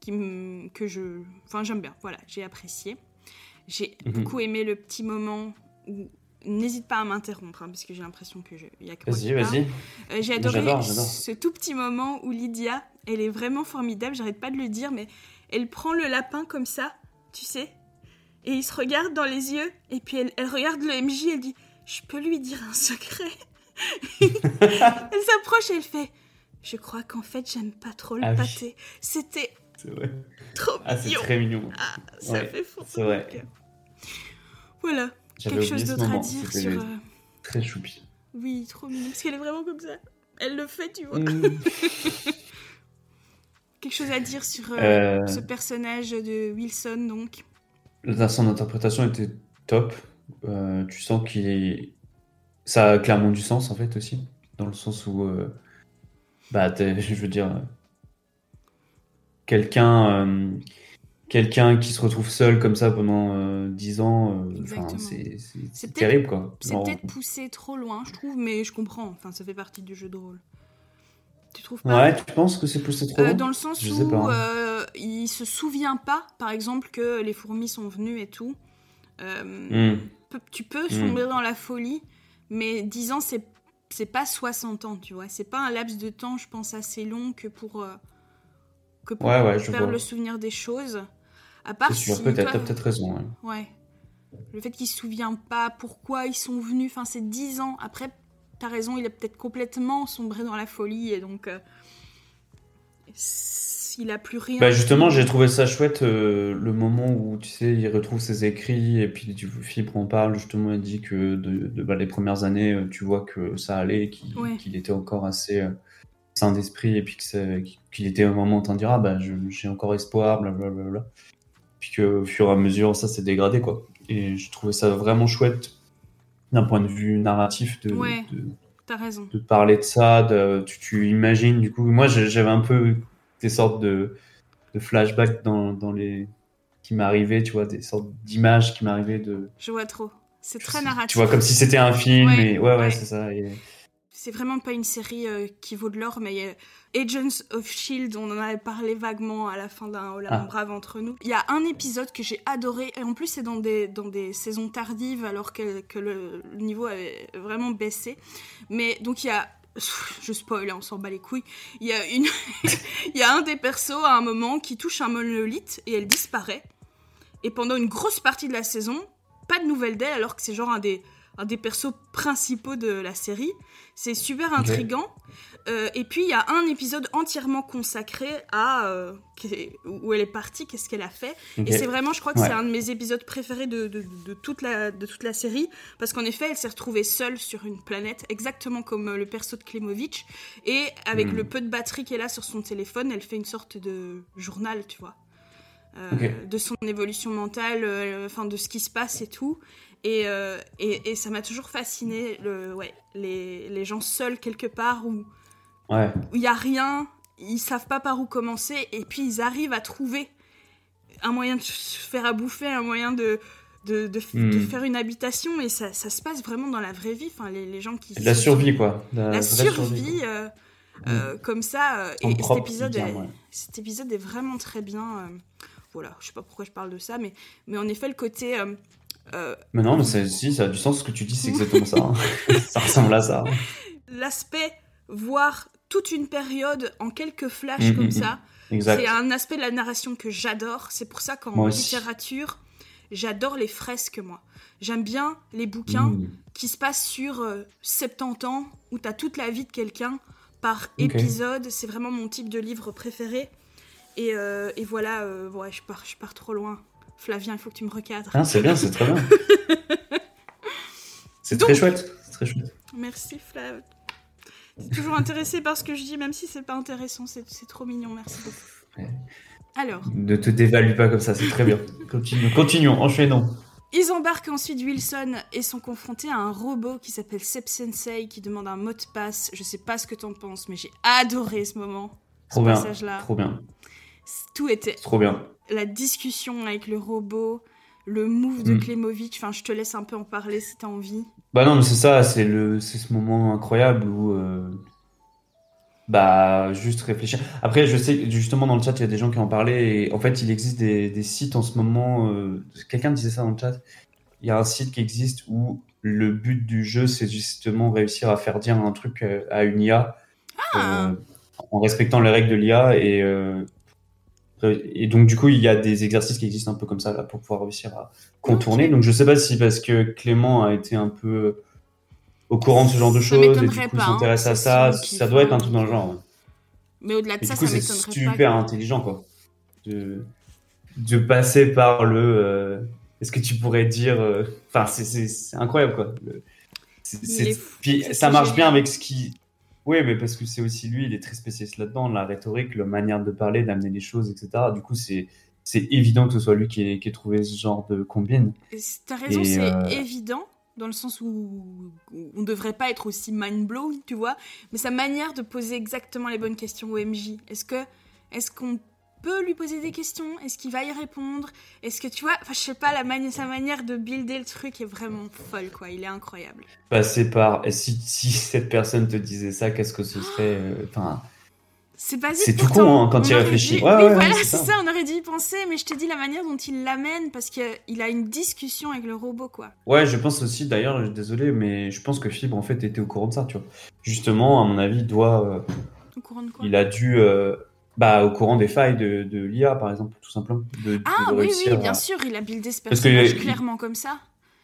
qui que je, enfin j'aime bien. Voilà, j'ai apprécié. J'ai mhm. beaucoup aimé le petit moment où N'hésite pas à m'interrompre, hein, parce que j'ai l'impression qu'il y a que Vas-y, vas-y. Euh, j'ai adoré ce tout petit moment où Lydia, elle est vraiment formidable, j'arrête pas de le dire, mais elle prend le lapin comme ça, tu sais, et il se regarde dans les yeux, et puis elle, regarde le MJ, elle dit Je peux lui dire un secret? Elle s'approche et elle fait Je crois qu'en fait, j'aime pas trop le ah pâté. C'était c'est vrai. Trop ah, c'est très mignon. Ah, ça fait fou. C'est vrai. Voilà. Quelque chose d'autre à dire sur. Euh, très choupi. Oui, trop mignon. Parce qu'elle est vraiment comme ça. Elle le fait, tu vois. Mm. Quelque chose à dire sur euh, euh. ce personnage de Wilson, donc. Son interprétation était top. tu sens qu'il Ça a clairement du sens, en fait, aussi. Dans le sens où. Bah, je veux dire quelqu'un euh, quelqu'un qui se retrouve seul comme ça pendant euh, dix 10 ans, euh, c'est terrible quoi. C'est peut-être poussé trop loin, je trouve, mais je comprends. Enfin, ça fait partie du jeu de rôle. Tu trouves pas? Ouais, tu penses que c'est poussé trop loin? Dans le sens où hein. il se souvient pas, par exemple, que les fourmis sont venues et tout. Hmm. Tu peux hmm. sombrer dans la folie, mais 10 ans, c'est c'est pas 60 ans, tu vois. C'est pas un laps de temps, je pense, assez long que pour que pour faire le souvenir des choses. À part sûr, peut-être, t'as peut-être raison. Ouais. le fait qu'il se souvient pas pourquoi ils sont venus. Enfin, c'est dix ans après. T'as raison, il est peut-être complètement sombré dans la folie et donc euh, il a plus rien. Bah justement, j'ai trouvé ça chouette euh, le moment où tu sais, il retrouve ses écrits et puis du Fibre en parle justement, il dit que de, de bah, les premières années, euh, tu vois que ça allait, qu'il Ouais. était encore assez euh, sain d'esprit et puis qu'il était au moment en train de dire ah bah j'ai encore espoir, blablabla. Puis qu'au fur et à mesure, ça s'est dégradé quoi. Et je trouvais ça vraiment chouette d'un point de vue narratif de, Ouais. de, T'as raison. de parler de ça, de, tu, tu imagines du coup. Moi, j'avais un peu des sortes de, de flashbacks dans, dans les qui m'arrivaient, tu vois, des sortes d'images qui m'arrivaient de. Je vois trop. C'est très narratif. Tu vois, comme si c'était un film. Ouais, et, ouais, ouais, ouais. c'est ça. et- C'est vraiment pas une série euh, qui vaut de l'or, mais euh, Agents of Shield, on en avait parlé vaguement à la fin d'un Hola Ah. mon brave entre nous. Il y a un épisode que j'ai adoré, et en plus c'est dans des, dans des saisons tardives, alors que, que le, le niveau avait vraiment baissé. Mais donc il y a. Je spoil, hein, on s'en bat les couilles. Il y a une, il y a un des persos à un moment qui touche un monolithe et elle disparaît. Et pendant une grosse partie de la saison, pas de nouvelles d'elle, alors que c'est genre un des, un des persos principaux de la série. C'est super intrigant. Euh, et puis il y a un épisode entièrement consacré à euh, où elle est partie, qu'est-ce qu'elle a fait. Et c'est vraiment, je crois que Ouais. c'est un de mes épisodes préférés de, de- de toute, la, de toute la série, parce qu'en effet, elle s'est retrouvée seule sur une planète, exactement comme euh, le perso de Klemovitch, et avec Hmm. le peu de batterie qu'elle a sur son téléphone, elle fait une sorte de journal, tu vois, euh, de son évolution mentale, euh, enfin de ce qui se passe et tout. Et, euh, et, et ça m'a toujours fasciné, le, ouais, les, les gens seuls quelque part où Ouais. il y a rien, ils savent pas par où commencer, et puis ils arrivent à trouver un moyen de se faire à bouffer, un moyen de, de, de, Hmm. de faire une habitation, et ça, ça se passe vraiment dans la vraie vie. Enfin, les, les gens qui. La survie, quoi. La survie, euh, euh, comme ça. et, cet épisode, est, ouais. cet épisode est vraiment très bien. voilà, je sais pas pourquoi je parle de ça, mais, mais en effet, le côté. Euh, Mais non, mais si, ça a du sens ce que tu dis, c'est exactement ça. hein. ça ressemble à ça. L'aspect voir toute une période en quelques flashs Mm, comme mm, ça, Exact. C'est un aspect de la narration que j'adore. C'est pour ça qu'en littérature, j'adore les fresques, moi. J'aime bien les bouquins Mm. qui se passent sur euh, 70 ans, où tu as toute la vie de quelqu'un par épisode. C'est vraiment mon type de livre préféré. Et, euh, et voilà, euh, ouais, je pars, je pars trop loin. Flavien, il faut que tu me recadres. Ah, c'est bien, c'est très bien. C'est très chouette. Très chouette. Merci Flav. T'es toujours intéressé par ce que je dis, même si c'est pas intéressant. C'est trop mignon, merci beaucoup. Alors, Ne te dévalue pas comme ça, c'est très bien. Continue, continuons, enchaînons. Ils embarquent ensuite Wilson et sont confrontés à un robot qui s'appelle Sep Sensei qui demande un mot de passe. Je sais pas ce que t'en penses, mais j'ai adoré ce moment. Ce Trop bien. passage-là. Trop bien. Tout était Trop bien. la discussion avec le robot, le move de Mm. Klemovic. Enfin, je te laisse un peu en parler si t'as envie. Bah non, mais c'est ça, c'est le, c'est ce moment incroyable où, euh, bah, juste réfléchir. Après, je sais justement dans le chat, il y a des gens qui en parlaient. Et en fait, il existe des, des sites en ce moment. euh, quelqu'un disait ça dans le chat. Il y a un site qui existe où le but du jeu, c'est justement réussir à faire dire un truc euh, à une IA Ah. euh, en respectant les règles de l'IA. Et, euh, et donc, du coup, il y a des exercices qui existent un peu comme ça là, pour pouvoir réussir à contourner. Donc, je sais pas si parce que Clément a été un peu au courant de ce genre de choses et du coup hein, s'intéresse à ça, ça doit être un truc dans le genre. ouais. Mais au-delà de Et ça, du coup, ça c'est pas. super intelligent, quoi. De, de passer par le. euh, Est-ce que tu pourrais dire. euh, Enfin, c'est- incroyable, quoi. Le- est Puis ça marche bien avec ce qui. Oui, mais parce que c'est aussi lui, il est très spécialiste là-dedans, la rhétorique, la manière de parler, d'amener les choses, etc. Du coup, c'est c'est évident que ce soit lui qui ait, qui ait trouvé ce genre de combine. T'as raison, c'est euh, évident, dans le sens où on devrait pas être aussi mind-blown, tu vois, mais sa manière de poser exactement les bonnes questions au MJ. Est-ce que est-ce qu'on peut lui poser des questions Est-ce qu'il va y répondre Est-ce que tu vois, enfin je sais pas, la mani- sa manière de builder le truc est vraiment folle, quoi. Il est incroyable. Passer par. Et si, si cette personne te disait ça, qu'est-ce que ce serait euh, Enfin. C'est basique. C'est tout pourtant. con, hein, quand On il réfléchit. dû- Ouais, oui, ouais, voilà, c'est c'est ça. ça. On aurait dû y penser, mais je te dis la manière dont il l'amène parce que il a une discussion avec le robot, quoi. Ouais, je pense aussi, d'ailleurs, je- désolé, mais je pense que Fibre, en fait, était au courant de ça, tu vois. Justement, à mon avis, il doit. euh, Au courant de quoi? il a dû. euh, bah, au courant des failles de, de l'IA, par exemple, tout simplement. De, ah de oui, oui, bien à- sûr, il a buildé ce Parce que, personnage euh, clairement comme ça.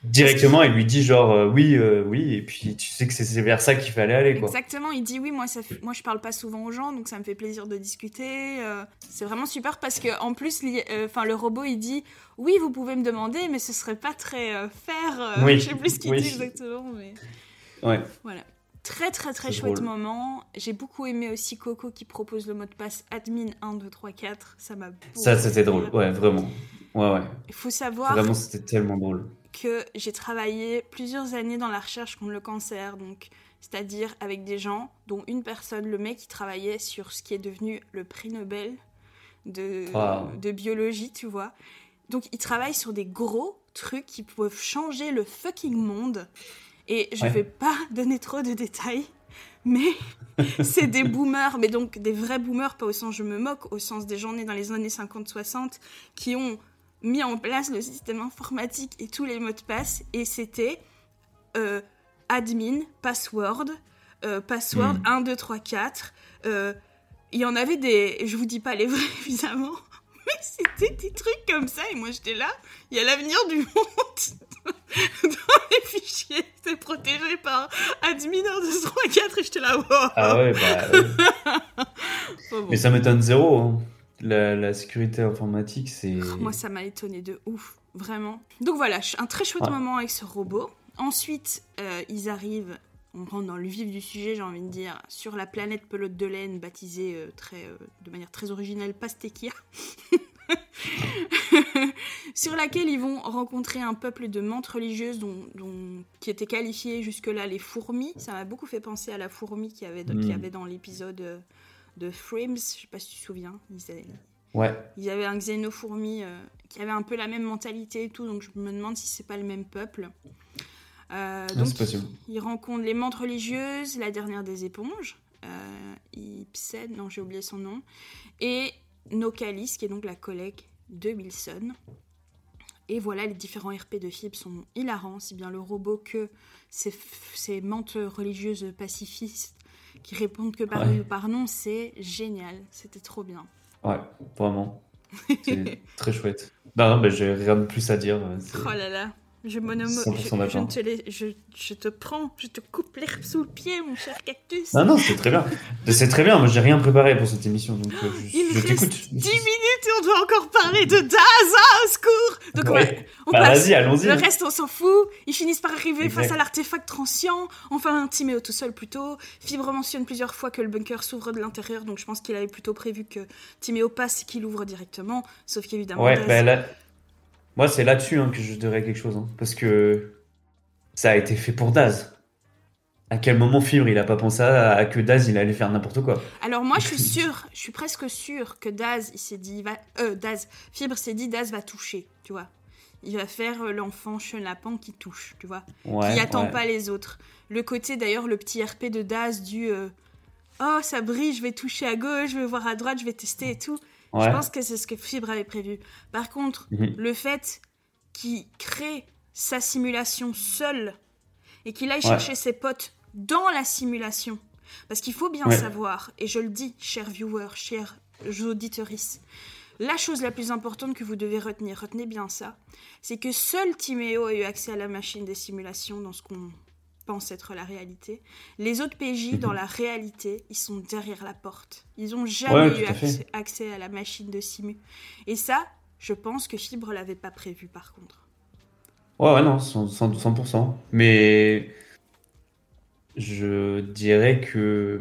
Directement, il lui dit genre euh, oui, euh, oui, et puis tu sais que c'est vers ça qu'il fallait aller, quoi. Exactement, il dit oui, moi, ça fait- moi je parle pas souvent aux gens, donc ça me fait plaisir de discuter. euh, c'est vraiment super parce que en plus, enfin le robot il dit oui, vous pouvez me demander, mais ce serait pas très fair. euh, Oui, je sais plus ce qu'il oui. dit exactement, mais Ouais. voilà. Très très très chouette drôle. moment. J'ai beaucoup aimé aussi Coco qui propose le mot de passe admin 1, 2, 3, 4. Ça m'a Ça, c'était drôle. Ouais, vraiment. Ouais, ouais. Il faut savoir Vraiment, c'était tellement drôle. que j'ai travaillé plusieurs années dans la recherche contre le cancer, donc c'est-à-dire avec des gens, dont une personne, le mec, qui travaillait sur ce qui est devenu le prix Nobel de, Wow. de biologie, tu vois. Donc il travaille sur des gros trucs qui peuvent changer le fucking monde. Et je Ouais. vais pas donner trop de détails, mais c'est des boomers, mais donc des vrais boomers, pas au sens je me moque, au sens des gens nés dans les années 50-60 qui ont mis en place le système informatique et tous les mots de passe, et c'était euh, admin, password, euh, password Hmm. 1, 2, 3, 4. euh, Il y en avait des. Je vous dis pas les vrais, évidemment, mais c'était des trucs comme ça, et moi j'étais là, il y a l'avenir du monde dans les fichiers, c'est protégé par admin 1, 2, 3, 4, et j'étais là, wow. Ah ouais, bah. ouais. Bon, bon. Mais ça m'étonne zéro. hein. La, la sécurité informatique, c'est. Moi, ça m'a étonné de ouf, vraiment. Donc voilà, un très chouette moment avec ce robot. Ensuite, euh, ils arrivent, on rentre dans le vif du sujet, j'ai envie de dire, sur la planète pelote de laine, baptisée euh, très, euh, de manière très originelle Pastekir. sur laquelle ils vont rencontrer un peuple de mantes religieuses dont, dont- qui étaient qualifiées jusque-là les fourmis. Ça m'a beaucoup fait penser à la fourmi qu'il y avait, qu'il y Mm. avait dans l'épisode euh, de Frames, je sais pas si tu te souviens. Ils avaient- Ouais. ils avaient un xénofourmi euh, qui avait un peu la même mentalité et tout, donc je me demande si c'est pas le même peuple. Euh, Ah, donc, possible. ils rencontrent les mantes religieuses, la dernière des éponges, euh, Ibsen, non j'ai oublié son nom, et Nocalis, qui est donc la collègue de Wilson. Et voilà, les différents RP de Phoebe sont hilarants, si bien le robot que ces, ces mantes religieuses pacifistes qui répondent que par Ouais. oui ou par non, c'est génial, c'était trop bien. Ouais, vraiment. C'est très chouette. Non, non, mais j'ai rien de plus à dire. euh, Oh là là, je monomo, 100% je, je, ne te les- je, je te prends, je te coupe l'herbe sous le pied, mon cher cactus. Non, non, c'est très bien. C'est très bien. Moi, j'ai rien préparé pour cette émission, donc euh, je, Il je me t'écoute. reste 10 minutes et on doit encore parler de Daz, ah, au secours Donc on va- Ouais. on Bah, passe. vas-y, allons-y. Le reste, on s'en fout. Ils finissent par arriver Exact. face à l'artefact transcient. Enfin, Timéo tout seul plutôt. Fibre mentionne plusieurs fois que le bunker s'ouvre de l'intérieur, donc je pense qu'il avait plutôt prévu que Timéo passe et qu'il ouvre directement. Sauf qu'évidemment, Ouais, bah là, moi c'est là-dessus hein, que je dirais quelque chose, hein, parce que ça a été fait pour Daz. À quel moment Fibre il a pas pensé à, à que Daz il allait faire n'importe quoi? Alors moi, je suis sûre, je suis presque sûre que Daz, il s'est dit, va, euh, Daz, Fibre s'est dit, Daz va toucher, tu vois. Il va faire euh, l'enfant chenapan qui touche, tu vois. Ouais, qui attend ouais. pas les autres. Le côté d'ailleurs, le petit RP de Daz du euh, oh ça brille, je vais toucher à gauche, je vais voir à droite, je vais tester et tout. Je pense que c'est ce que Fibre avait prévu. Par contre, Mhm. le fait qu'il crée sa simulation seul et qu'il aille Ouais. chercher ses potes dans la simulation, parce qu'il faut bien Ouais. savoir, et je le dis, chers viewers, chers auditeuristes, la chose la plus importante que vous devez retenir, retenez bien ça, c'est que seul Timéo a eu accès à la machine des simulations dans ce qu'on pense être la réalité. Les autres PJ, Mhm. dans la réalité, ils sont derrière la porte. Ils ont jamais Ouais, eu accès, accès à la machine de simu. Et ça, je pense que Fibre l'avait pas prévu par contre. Ouais, ouais, non, 100%. 100%, 100%. Mais je dirais que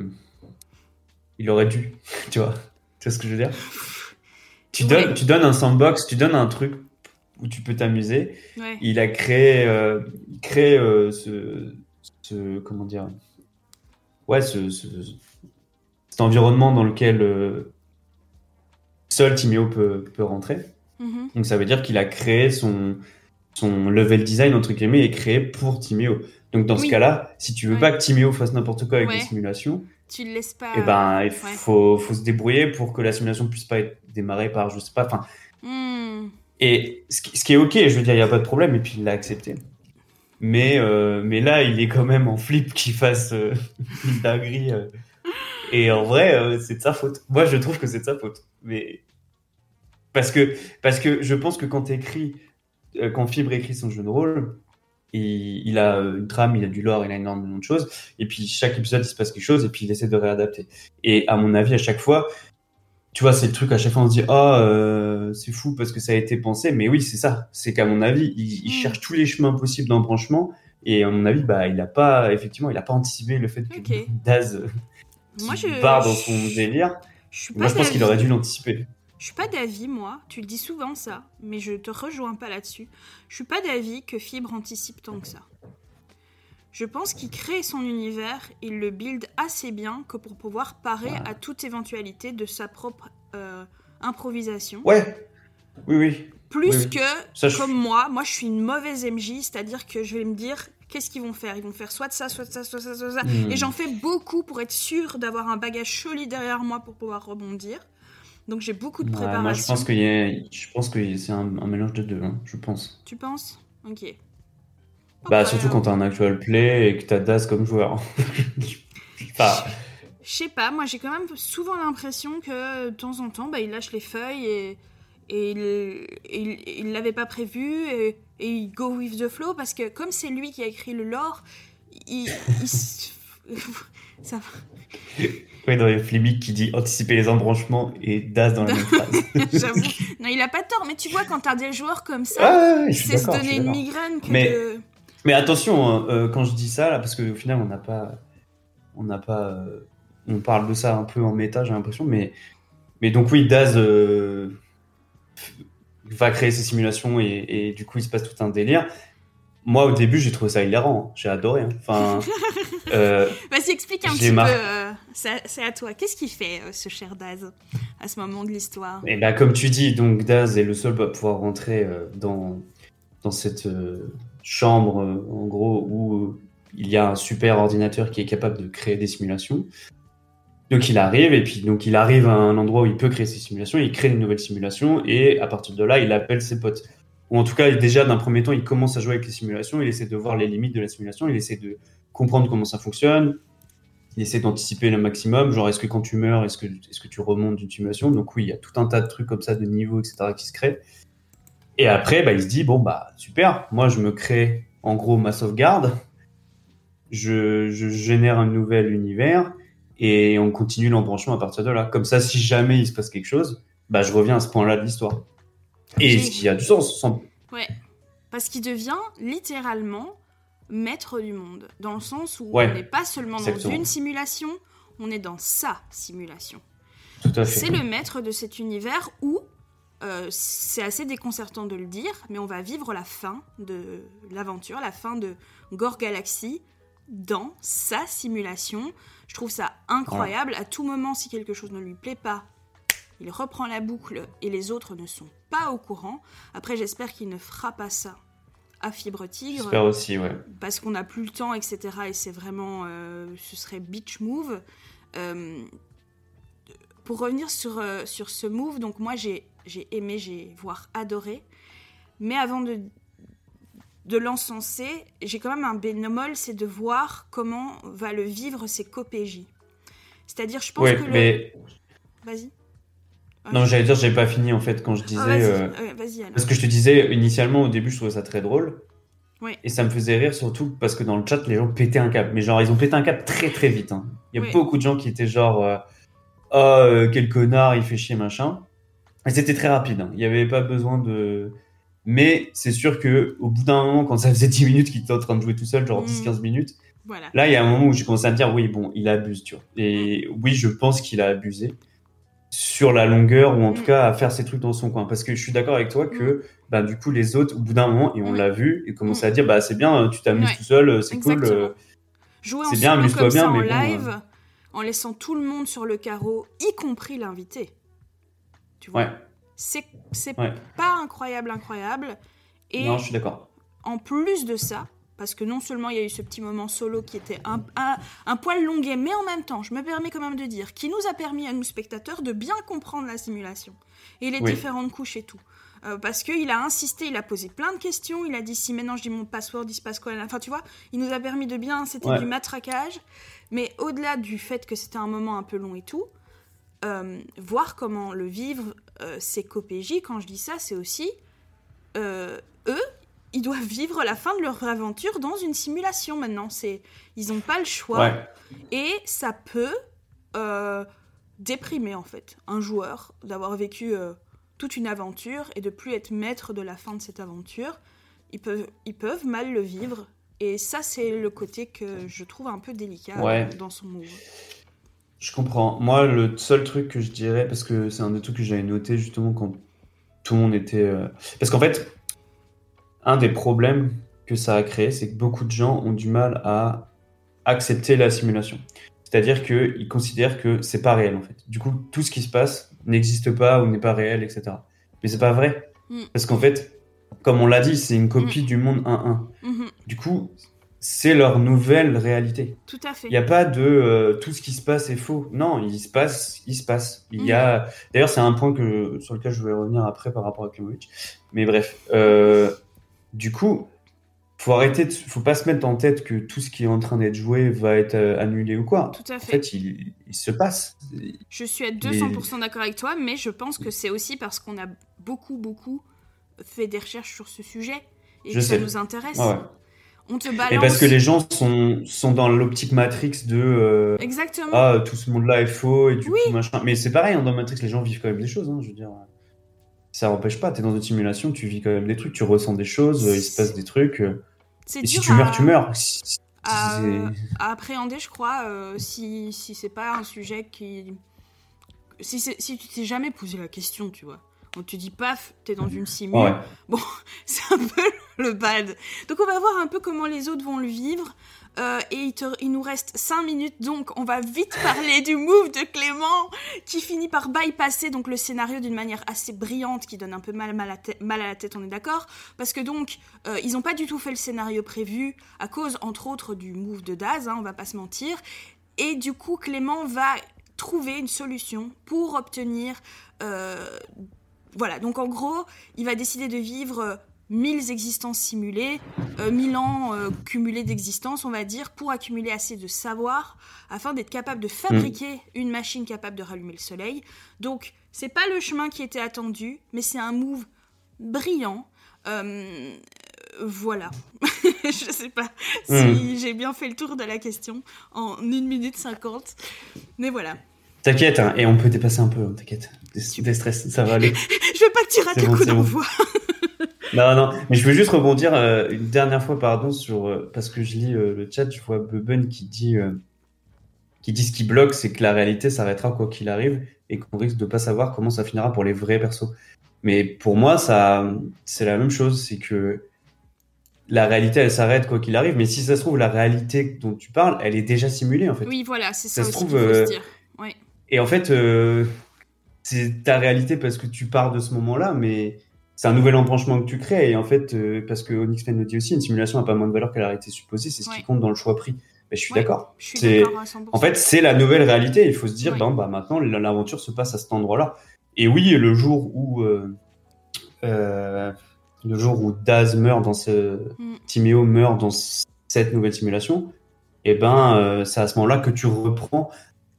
il aurait dû, tu vois. Tu vois ce que je veux dire? Tu Ouais. donnes, tu donnes un sandbox, tu donnes un truc où tu peux t'amuser. Ouais. Il a créé, euh, il crée euh, ce, ce, comment dire, ouais, ce, ce- cet environnement dans lequel euh, seul Timéo peut, peut rentrer. Mhm. Donc ça veut dire qu'il a créé son, son level design, entre guillemets, est créé pour Timéo. Donc dans Oui. ce cas-là, si tu veux Ouais. pas que Timéo fasse n'importe quoi avec Ouais. les simulations, Tu le laisses pas. eh ben, il ouais. faut, faut se débrouiller pour que la simulation puisse pas être démarrée par, je sais pas, enfin, Hmm. et ce qui, ce qui est ok, je veux dire, il n'y a pas de problème, et puis il l'a accepté. Mais, euh, mais là, il est quand même en flip qu'il fasse euh, une dinguerie. euh. Et en vrai, euh, c'est de sa faute. Moi, je trouve que c'est de sa faute. Mais parce que parce que je pense que quand quand Fibre écrit son jeu de rôle, il, il a une trame, il a du lore, il a énormément de choses. Et puis chaque épisode, il se passe quelque chose, et puis il essaie de réadapter. Et à mon avis, à chaque fois, tu vois, c'est le truc à chaque fois on se dit ah euh, c'est fou parce que ça a été pensé, mais oui c'est ça, c'est qu'à mon avis il, il Mm. cherche tous les chemins possibles d'embranchement et à mon avis bah il a pas effectivement il a pas anticipé le fait que. Daz Moi, je, part dans son délire. je Moi je pense qu'il aurait dû l'anticiper. Je suis pas d'avis, moi. Tu le dis souvent, ça, mais je te rejoins pas là-dessus. Je suis pas d'avis que Fibre anticipe tant que ça. Je pense qu'il crée son univers, il le build assez bien que pour pouvoir parer Ouais. à toute éventualité de sa propre euh, improvisation. Ouais. Oui oui. Plus oui, oui. que, Ça, je- comme moi, moi je suis une mauvaise MJ, c'est-à-dire que je vais me dire qu'est-ce qu'ils vont faire? Ils vont faire soit de ça, soit de ça, soit de ça, soit de ça. Hmm. Et j'en fais beaucoup pour être sûr d'avoir un bagage solide derrière moi pour pouvoir rebondir. Donc j'ai beaucoup de Ouais, préparation. moi je pense qu'il y a, je pense que c'est un, un mélange de deux, hein, je pense. Tu penses? Ok. Bah surtout quand t'as un actual play et que t'as Daz comme joueur. enfin, Je sais pas, moi j'ai quand même souvent l'impression que de temps en temps, bah, il lâche les feuilles et, et il l'avait pas prévu et, et il go with the flow parce que comme c'est lui qui a écrit le lore, il. ça va. ouais, dans les Flibic qui dit anticiper les embranchements et Daz dans la même phrase. J'avoue. Non, il a pas tort, mais tu vois, quand t'as des joueurs comme ça, Ah, ouais, c'est se donner une migraine que Mais- de- Mais attention, hein, euh, quand je dis ça, là, parce qu'au final, on n'a pas. On n'a pas. euh, on parle de ça un peu en méta, j'ai l'impression, mais. Mais donc, oui, Daz euh, va créer ses simulations et, et du coup, il se passe tout un délire. Moi, au début, j'ai trouvé ça hilarant. hein. J'ai adoré. hein. Enfin. Vas-y, explique un petit mar- peu. c'est à toi. Qu'est-ce qu'il fait, ce cher Daz, à ce moment de l'histoire? Et bah, comme tu dis, donc Daz est le seul à pouvoir rentrer dans, dans cette chambre, euh, en gros, où euh, il y a un super ordinateur qui est capable de créer des simulations. Donc il arrive, et puis donc il arrive à un endroit où il peut créer ses simulations, il crée une nouvelle simulation, et à partir de là, il appelle ses potes. Ou en tout cas, déjà, d'un premier temps, il commence à jouer avec les simulations, il essaie de voir les limites de la simulation, il essaie de comprendre comment ça fonctionne, il essaie d'anticiper le maximum, genre est-ce que quand tu meurs, est-ce que, est que tu remontes d'une simulation? Donc oui, il y a tout un tas de trucs comme ça, de niveaux, etc., qui se créent. Et après, bah, il se dit, bon, bah super, moi je me crée en gros ma sauvegarde, je, je génère un nouvel univers, et on continue l'embranchement à partir de là. Comme ça, si jamais il se passe quelque chose, bah je reviens à ce point-là de l'histoire. Et ce qui a du sens, sans... Ouais. Parce qu'il devient littéralement maître du monde. Dans le sens où Ouais, on n'est pas seulement exactement. dans une simulation, on est dans sa simulation. tout à fait. C'est le maître de cet univers où, euh, c'est assez déconcertant de le dire, mais on va vivre la fin de l'aventure, la fin de Gore Galaxy dans sa simulation. Je trouve ça incroyable. À tout moment, si quelque chose ne lui plaît pas, il reprend la boucle et les autres ne sont pas au courant. Après, j'espère qu'il ne fera pas ça à Fibre Tigre J'espère aussi, ouais. parce qu'on n'a plus le temps, etc. Et c'est vraiment, euh, ce serait beach move. Euh, pour revenir sur, sur ce move, donc moi j'ai j'ai aimé, j'ai voire adoré. Mais avant de, de l'encenser, j'ai quand même un bémol, c'est de voir comment va le vivre ses copéj. C'est-à-dire, je pense Ouais, que le... mais Vas-y. non, j'allais dire, j'avais pas fini en fait quand je disais. Ah, vas-y, euh, euh, vas-y alors. Parce que je te disais, initialement, au début, je trouvais ça très drôle. Ouais. Et ça me faisait rire surtout parce que dans le chat, les gens pétaient un câble. Mais genre, ils ont pété un câble très très vite. hein. Il y a Ouais. beaucoup de gens qui étaient genre, euh, ah, euh, quel connard, il fait chier, machin. C'était très rapide. hein. Il n'y avait pas besoin de. Mais c'est sûr que au bout d'un moment, quand ça faisait 10 minutes qu'il était en train de jouer tout seul, genre Mm. 10-15 minutes, Voilà. là, il y a un moment où j'ai commencé à me dire, oui, bon, il abuse, tu vois. Et oui, je pense qu'il a abusé sur la longueur ou en tout Mm. cas à faire ses trucs dans son coin. Parce que je suis d'accord avec toi que, bah, du coup, les autres, au bout d'un moment, et on Mm. l'a vu, ils commençaient à dire, bah, c'est bien, tu t'amuses Ouais. tout seul, c'est cool. Euh, c'est bien, amuse-toi bien, ça en mais bon, live, en laissant tout le monde sur le carreau, y compris l'invité. Tu vois Ouais, C'est c'est ouais. pas incroyable, incroyable. Et Non, je suis d'accord. en plus de ça, parce que non seulement il y a eu ce petit moment solo qui était un, un, un poil longuet, mais en même temps, je me permets quand même de dire, qui nous a permis à nous spectateurs de bien comprendre la simulation et les Oui. différentes couches et tout. Euh, parce qu'il a insisté, il a posé plein de questions, il a dit si maintenant je dis mon password, il se passe quoi Enfin, tu vois, il nous a permis de bien, c'était du matraquage, mais au-delà du fait que c'était un moment un peu long et tout, euh, voir comment le vivre, euh, c'est qu'OPJ, quand je dis ça, c'est aussi eux, ils doivent vivre la fin de leur aventure dans une simulation maintenant. C'est, ils n'ont pas le choix. Et ça peut déprimer en fait un joueur d'avoir vécu toute une aventure et de plus être maître de la fin de cette aventure. Ils peuvent, ils peuvent mal le vivre. Et ça, c'est le côté que je trouve un peu délicat dans son move. Je comprends. Moi, le seul truc que je dirais, parce que c'est un des trucs que j'avais noté justement quand tout le monde était. Euh, parce qu'en fait, un des problèmes que ça a créé, c'est que beaucoup de gens ont du mal à accepter la simulation. C'est-à-dire qu'ils considèrent que c'est pas réel en fait. Du coup, tout ce qui se passe n'existe pas ou n'est pas réel, etc. Mais c'est pas vrai. Mm. Parce qu'en fait, comme on l'a dit, c'est une copie mm. du monde 1-1. Mm-hmm. Du coup, c'est leur nouvelle réalité. Tout à fait. Il n'y a pas de euh, tout ce qui se passe est faux. Non, il se passe, il se passe. Il y a. Mm. D'ailleurs, c'est un point que sur lequel je vais revenir après par rapport à Klimovic. Mais bref, euh, du coup, faut arrêter, de, faut pas se mettre en tête que tout ce qui est en train d'être joué va être euh, annulé ou quoi. Tout à fait. En fait, il, se passe. Je suis à 200% d'accord avec toi, mais je pense que c'est aussi parce qu'on a beaucoup, beaucoup fait des recherches sur ce sujet et que ça nous intéresse. On te balance. Et parce que les gens sont, sont dans l'optique Matrix de. Euh, Exactement. Ah, tout ce monde-là est faux et du coup, machin. Mais c'est pareil, hein, dans Matrix, les gens vivent quand même des choses, hein, je veux dire ça n'empêche pas, tu es dans une simulation, tu vis quand même des trucs, tu ressens des choses, il se passe des trucs. Euh, et si tu meurs, tu meurs. À, appréhender, je crois, euh, si, si c'est pas un sujet qui. Si, si tu t'es jamais posé la question, tu vois. On te dit paf, t'es dans une simulation. Bon, c'est un peu le bad. Donc on va voir un peu comment les autres vont le vivre. Euh, et il, nous reste 5 minutes, donc on va vite parler du move de Clément qui finit par bypasser donc le scénario d'une manière assez brillante qui donne un peu mal, mal, à, mal à la tête, on est d'accord Parce que donc, euh, ils n'ont pas du tout fait le scénario prévu à cause, entre autres, du move de Daz, hein, on va pas se mentir. Et du coup, Clément va trouver une solution pour obtenir... Euh, voilà, donc en gros, il va décider de vivre 1000 existences simulées, euh, 1000 ans euh, cumulés d'existence, on va dire, pour accumuler assez de savoir afin d'être capable de fabriquer mm. une machine capable de rallumer le soleil. Donc, c'est pas le chemin qui était attendu, mais c'est un move brillant. Euh, voilà. Je sais pas si mm. j'ai bien fait le tour de la question en 1 minute 50, mais voilà. T'inquiète, hein, et on peut dépasser un peu, hein, t'inquiète. Des, stress, ça va aller. je veux pas que tu rates le coup d'envoi. non, non, mais je veux juste rebondir euh, une dernière fois, pardon, sur euh, parce que je lis euh, le chat, je vois Bubben qui dit qui dit ce qui bloque, c'est que la réalité s'arrêtera quoi qu'il arrive et qu'on risque de pas savoir comment ça finira pour les vrais persos. Mais pour moi, ça, c'est la même chose, c'est que la réalité, elle s'arrête quoi qu'il arrive. Mais si ça se trouve, la réalité dont tu parles, elle est déjà simulée en fait. Oui, voilà, c'est ça, ça, se trouve. Se dire. Et en fait, c'est ta réalité parce que tu pars de ce moment-là, mais c'est un nouvel embranchement que tu crées. Et en fait, euh, parce que Onyx le dit aussi, une simulation n'a pas moins de valeur qu'elle a été supposée, c'est ce qui compte dans le choix pris. Mais je suis d'accord. En fait, c'est la nouvelle réalité. Il faut se dire, ben, bah, maintenant, l'aventure se passe à cet endroit-là. Et oui, le jour où, euh, euh, le jour où Daz meurt dans ce, mm. Timéo meurt dans cette nouvelle simulation, et eh ben, c'est à ce moment-là que tu reprends.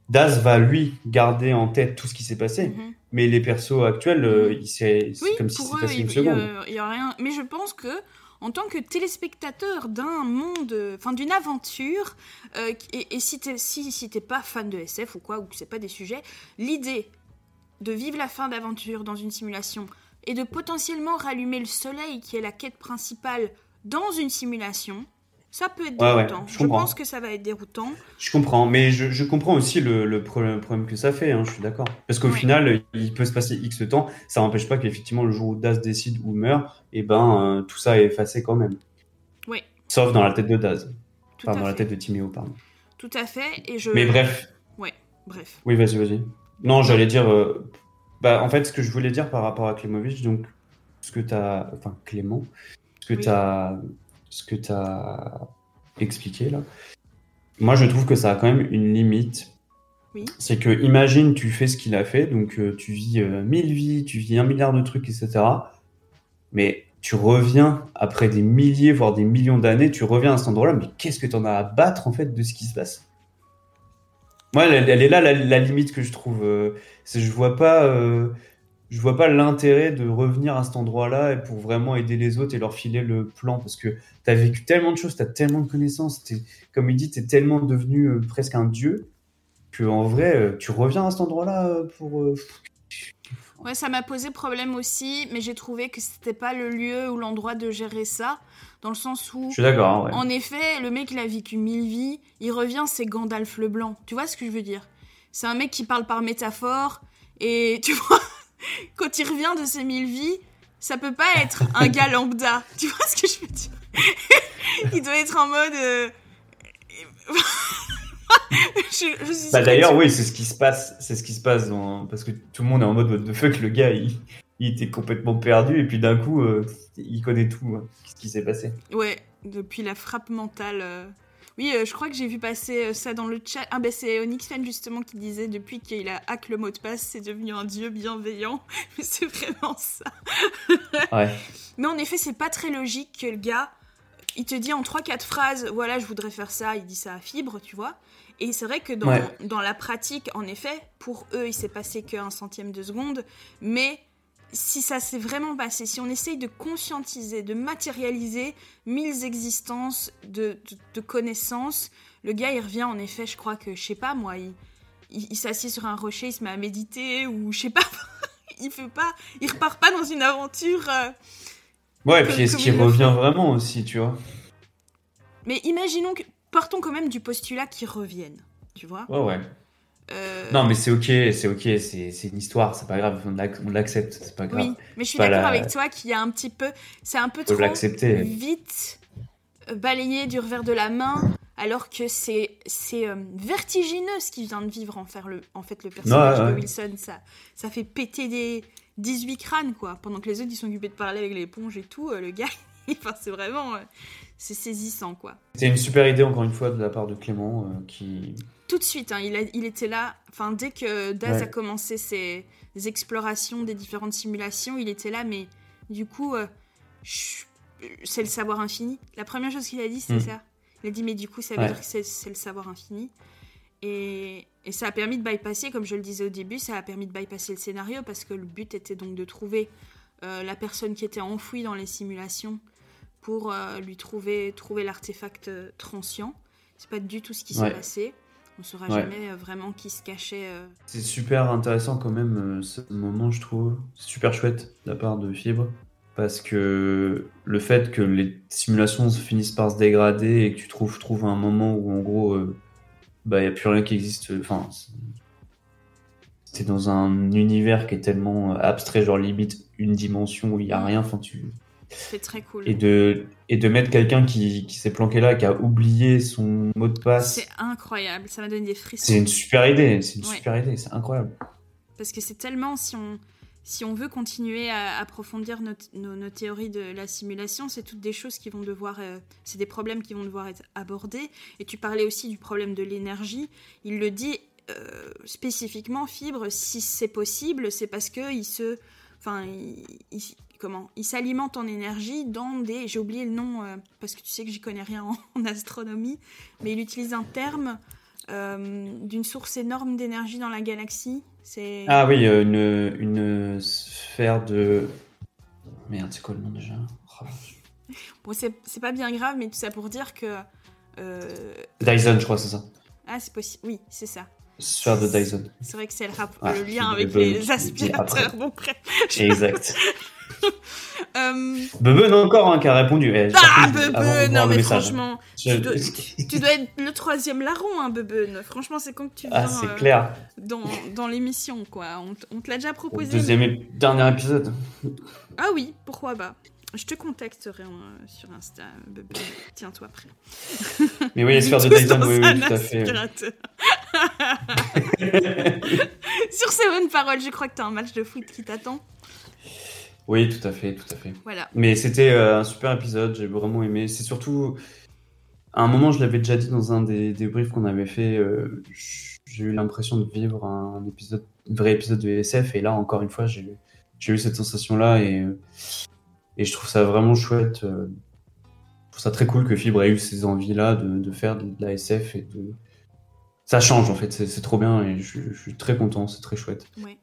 Daz va lui garder en tête tout ce qui s'est passé. Mm-hmm. Mais les persos actuels, euh, c'est comme si c'était passé une seconde. Il y a rien. Mais je pense que en tant que téléspectateur d'un monde, enfin d'une aventure, euh, et, si t'es si, si pas fan de SF ou quoi, ou que c'est pas des sujets, l'idée de vivre la fin d'aventure dans une simulation et de potentiellement rallumer le soleil, qui est la quête principale dans une simulation, ça peut être déroutant. je, pense que ça va être déroutant. Je comprends, mais je, comprends aussi le, problème, que ça fait, hein, je suis d'accord. Parce qu'au final, il peut se passer X temps, ça n'empêche pas qu'effectivement, le jour où Daz décide ou meurt, et eh ben, euh, tout ça est effacé quand même. Oui. Sauf dans la tête de Daz. enfin, dans la tête de Timéo, pardon. Tout à fait, et je... Mais bref. Ouais, bref. Oui, vas-y, vas-y. Non, j'allais dire... Euh, bah, en fait, ce que je voulais dire par rapport à Klemovic, donc, ce que tu as... Enfin, Clément, ce que tu as ce que tu as expliqué là, moi je trouve que ça a quand même une limite. C'est que, imagine, tu fais ce qu'il a fait, donc euh, tu vis euh, mille vies, tu vis un milliard de trucs, etc. mais tu reviens après des milliers, voire des millions d'années, tu reviens à cet endroit-là, mais qu'est-ce que tu en as à battre en fait de ce qui se passe? Moi, elle, est là la, limite que je trouve. Euh, c'est je vois pas, je vois pas l'intérêt de revenir à cet endroit-là pour vraiment aider les autres et leur filer le plan parce que tu as vécu tellement de choses, tu as tellement de connaissances, comme il dit, tu es tellement devenu euh, presque un dieu que en vrai, tu reviens à cet endroit-là pour Ouais, ça m'a posé problème aussi, mais j'ai trouvé que c'était pas le lieu ou l'endroit de gérer ça, dans le sens où. Je suis d'accord, ouais. En effet, le mec, il a vécu mille vies, il revient, c'est Gandalf le Blanc. Tu vois ce que je veux dire? C'est un mec qui parle par métaphore, et tu vois, quand il revient de ses mille vies, ça peut pas être un gars lambda. Tu vois ce que je veux dire? Il doit être en mode. Euh, bah d'ailleurs, oui, c'est ce qui se passe. C'est ce qui se passe dans... parce que tout le monde est en mode de fuck. Le gars, il, il était complètement perdu et puis d'un coup, euh, il connaît tout. Hein, ce qui s'est passé. Ouais, depuis la frappe mentale. Euh. Oui, euh, je crois que j'ai vu passer ça dans le chat. Ah ben c'est Onyx Fan justement qui disait depuis qu'il a hack le mot de passe, c'est devenu un dieu bienveillant. Mais c'est vraiment ça. ouais. Mais en effet, c'est pas très logique que le gars, il te dit en 3-4 phrases, voilà, je voudrais faire ça, il dit ça à fibre, tu vois. Et c'est vrai que dans, dans, la pratique, en effet, pour eux, il s'est passé qu'un centième de seconde, mais si ça s'est vraiment passé, si on essaye de conscientiser, de matérialiser mille existences de, de, connaissances, le gars, il revient, en effet, je crois que, je sais pas, moi, il, il, s'assied sur un rocher, il se met à méditer, ou je sais pas, il fait pas, il repart pas dans une aventure... Euh, ouais, et puis est-ce qu'il revient vraiment aussi, tu vois? Mais imaginons que partons quand même du postulat qu'ils reviennent, tu vois? Ouais, ouais. Euh, non, mais c'est ok, c'est ok, c'est une histoire, c'est pas grave, on l'accepte, c'est pas grave. Oui, mais je suis d'accord avec toi qu'il y a un petit peu, c'est un peu trop vite euh, balayé du revers de la main, alors que c'est c'est euh, vertigineux ce qu'il vient de vivre en, faire le, en fait le personnage de Wilson, ça, ça fait péter des 18 crânes quoi, pendant que les autres ils sont occupés de parler avec l'éponge et tout, le gars, enfin, c'est vraiment c'est saisissant, quoi. C'était une super idée, encore une fois, de la part de Clément, euh, qui... Tout de suite, hein, il, a, il, était là, enfin, dès que Daz a commencé ses explorations des différentes simulations, il était là, mais du coup, euh, c'est le savoir infini. La première chose qu'il a dit, c'est hmm. ça. Il a dit, mais du coup, ça veut dire que c'est le savoir infini. Et, et, ça a permis de bypasser, comme je le disais au début, ça a permis de bypasser le scénario, parce que le but était donc de trouver euh, la personne qui était enfouie dans les simulations pour euh, lui trouver, trouver l'artefact euh, transient. C'est pas du tout ce qui s'est passé. On saura jamais euh, vraiment qui se cachait. C'est super intéressant quand même ce moment, je trouve. Super chouette de la part de Fibre. Parce que le fait que les simulations finissent par se dégrader et que tu trouves, trouves un moment où en gros, bah, il n'y a plus rien qui existe. Enfin, c'est dans un univers qui est tellement abstrait, genre limite une dimension où il n'y a rien. Enfin, tu c'est très cool. Et de, et de mettre quelqu'un qui, qui s'est planqué là, qui a oublié son mot de passe. C'est incroyable, ça m'a donné des frissons. C'est une super idée, c'est une super idée, c'est incroyable. Parce que c'est tellement, si on, si on veut continuer à approfondir nos, nos, théories de la simulation, c'est toutes des choses qui vont devoir, euh, c'est des problèmes qui vont devoir être abordés. Et tu parlais aussi du problème de l'énergie. Il le dit euh, spécifiquement, Fibre, si c'est possible, c'est parce que il se, enfin, il, comment Il s'alimente en énergie dans des. J'ai oublié le nom euh, parce que tu sais que j'y connais rien en, astronomie, mais il utilise un terme euh, d'une source énorme d'énergie dans la galaxie. C'est. Ah oui, euh, une, une sphère de. Merde, c'est quoi le nom déjà? Oh. Bon, c'est pas bien grave, mais tout ça pour dire que. Dyson, je crois, c'est ça. Ah, c'est possible. Oui, c'est ça. Sphère de Dyson. C'est vrai que c'est le, ah, le, lien avec les aspirateurs. Bon, bref. Exact. euh... Bebe, non, encore un qui a répondu. Eh, ah, Bebe, non, mais franchement, tu, dois, être le troisième larron, hein, Bebe. Franchement, c'est quand que tu ah, viens ah, clair. dans, dans l'émission, quoi. On, on te l'a déjà proposé. deuxième et dernier épisode. Ah oui, pourquoi pas. Je te contacterai euh, sur Insta, Bebe. Tiens-toi prêt. Mais oui, faire de Dyson, oui, oui, tout à fait. sur ces bonnes paroles, je crois que tu as un match de foot qui t'attend. Oui, tout à fait, tout à fait. Voilà. Mais c'était euh, un super épisode, j'ai vraiment aimé. C'est surtout, à un moment, je l'avais déjà dit dans un des, des briefs qu'on avait fait, euh, j'ai eu l'impression de vivre un épisode, vrai épisode de SF, et là, encore une fois, j'ai eu cette sensation-là, et, Et je trouve ça vraiment chouette. euh, je trouve ça très cool que Fibre ait eu ces envies-là de, de faire de la SF et de. Ça change en fait, c'est c'est trop bien et je, je suis très content, c'est très chouette. Ouais.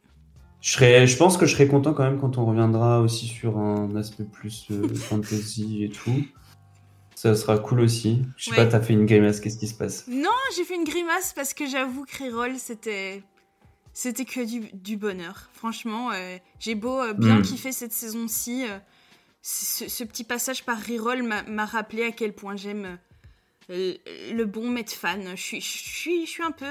Je, serais, je pense que je serais content quand même quand on reviendra aussi sur un aspect plus euh, fantasy et tout. Ça sera cool aussi. Je sais Ouais. pas, t'as fait une grimace, qu'est-ce qui se passe? Non, j'ai fait une grimace parce que j'avoue que Reroll, c'était. C'était que du, du bonheur. Franchement, euh, j'ai beau euh, bien Mm. kiffer cette saison-ci. ce, ce petit passage par Reroll m'a rappelé à quel point j'aime euh, le bon. Je suis, je suis, je suis un peu.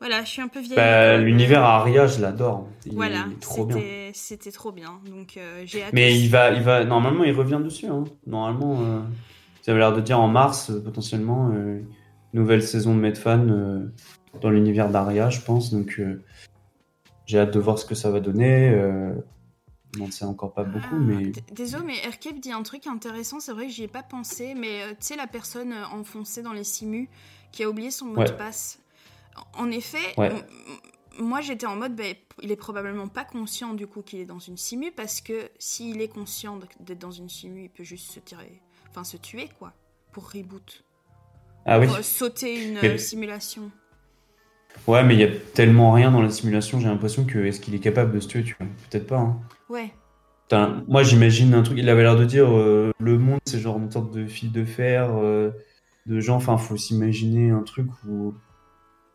Euh, voilà, je suis un peu vieille. bah, école. L'univers Aria, je l'adore. Il Voilà, c'était- trop bien. Donc euh, j'ai. Mais il va, il va, normalement, il revient dessus. Hein. Normalement, euh, ça avait l'air de dire en mars, euh, potentiellement, euh, nouvelle saison de Medfan euh, dans l'univers d'Aria, je pense. Donc, euh, j'ai hâte de voir ce que ça va donner. Euh, on n'en sait encore pas beaucoup, Ah, mais Désolé, mais Erkep dit un truc intéressant. C'est vrai que j'y ai pas pensé, mais euh, tu sais, la personne euh, enfoncée dans les simus qui a oublié son mot Ouais. de passe. En effet, Ouais. moi j'étais en mode, ben, il est probablement pas conscient du coup qu'il est dans une simu parce que s'il est conscient d'être dans une simu, il peut juste se tirer, enfin se tuer quoi, pour reboot, ah pour euh, sauter une Mais- euh, simulation. Ouais, mais il y a tellement rien dans la simulation. J'ai l'impression que est-ce qu'il est capable de se tuer, tu vois? Peut-être pas. Hein. Ouais. Putain, moi, j'imagine un truc. Il avait l'air de dire euh, le monde, c'est genre une sorte de fil de fer, euh, de gens. Enfin, faut s'imaginer un truc où.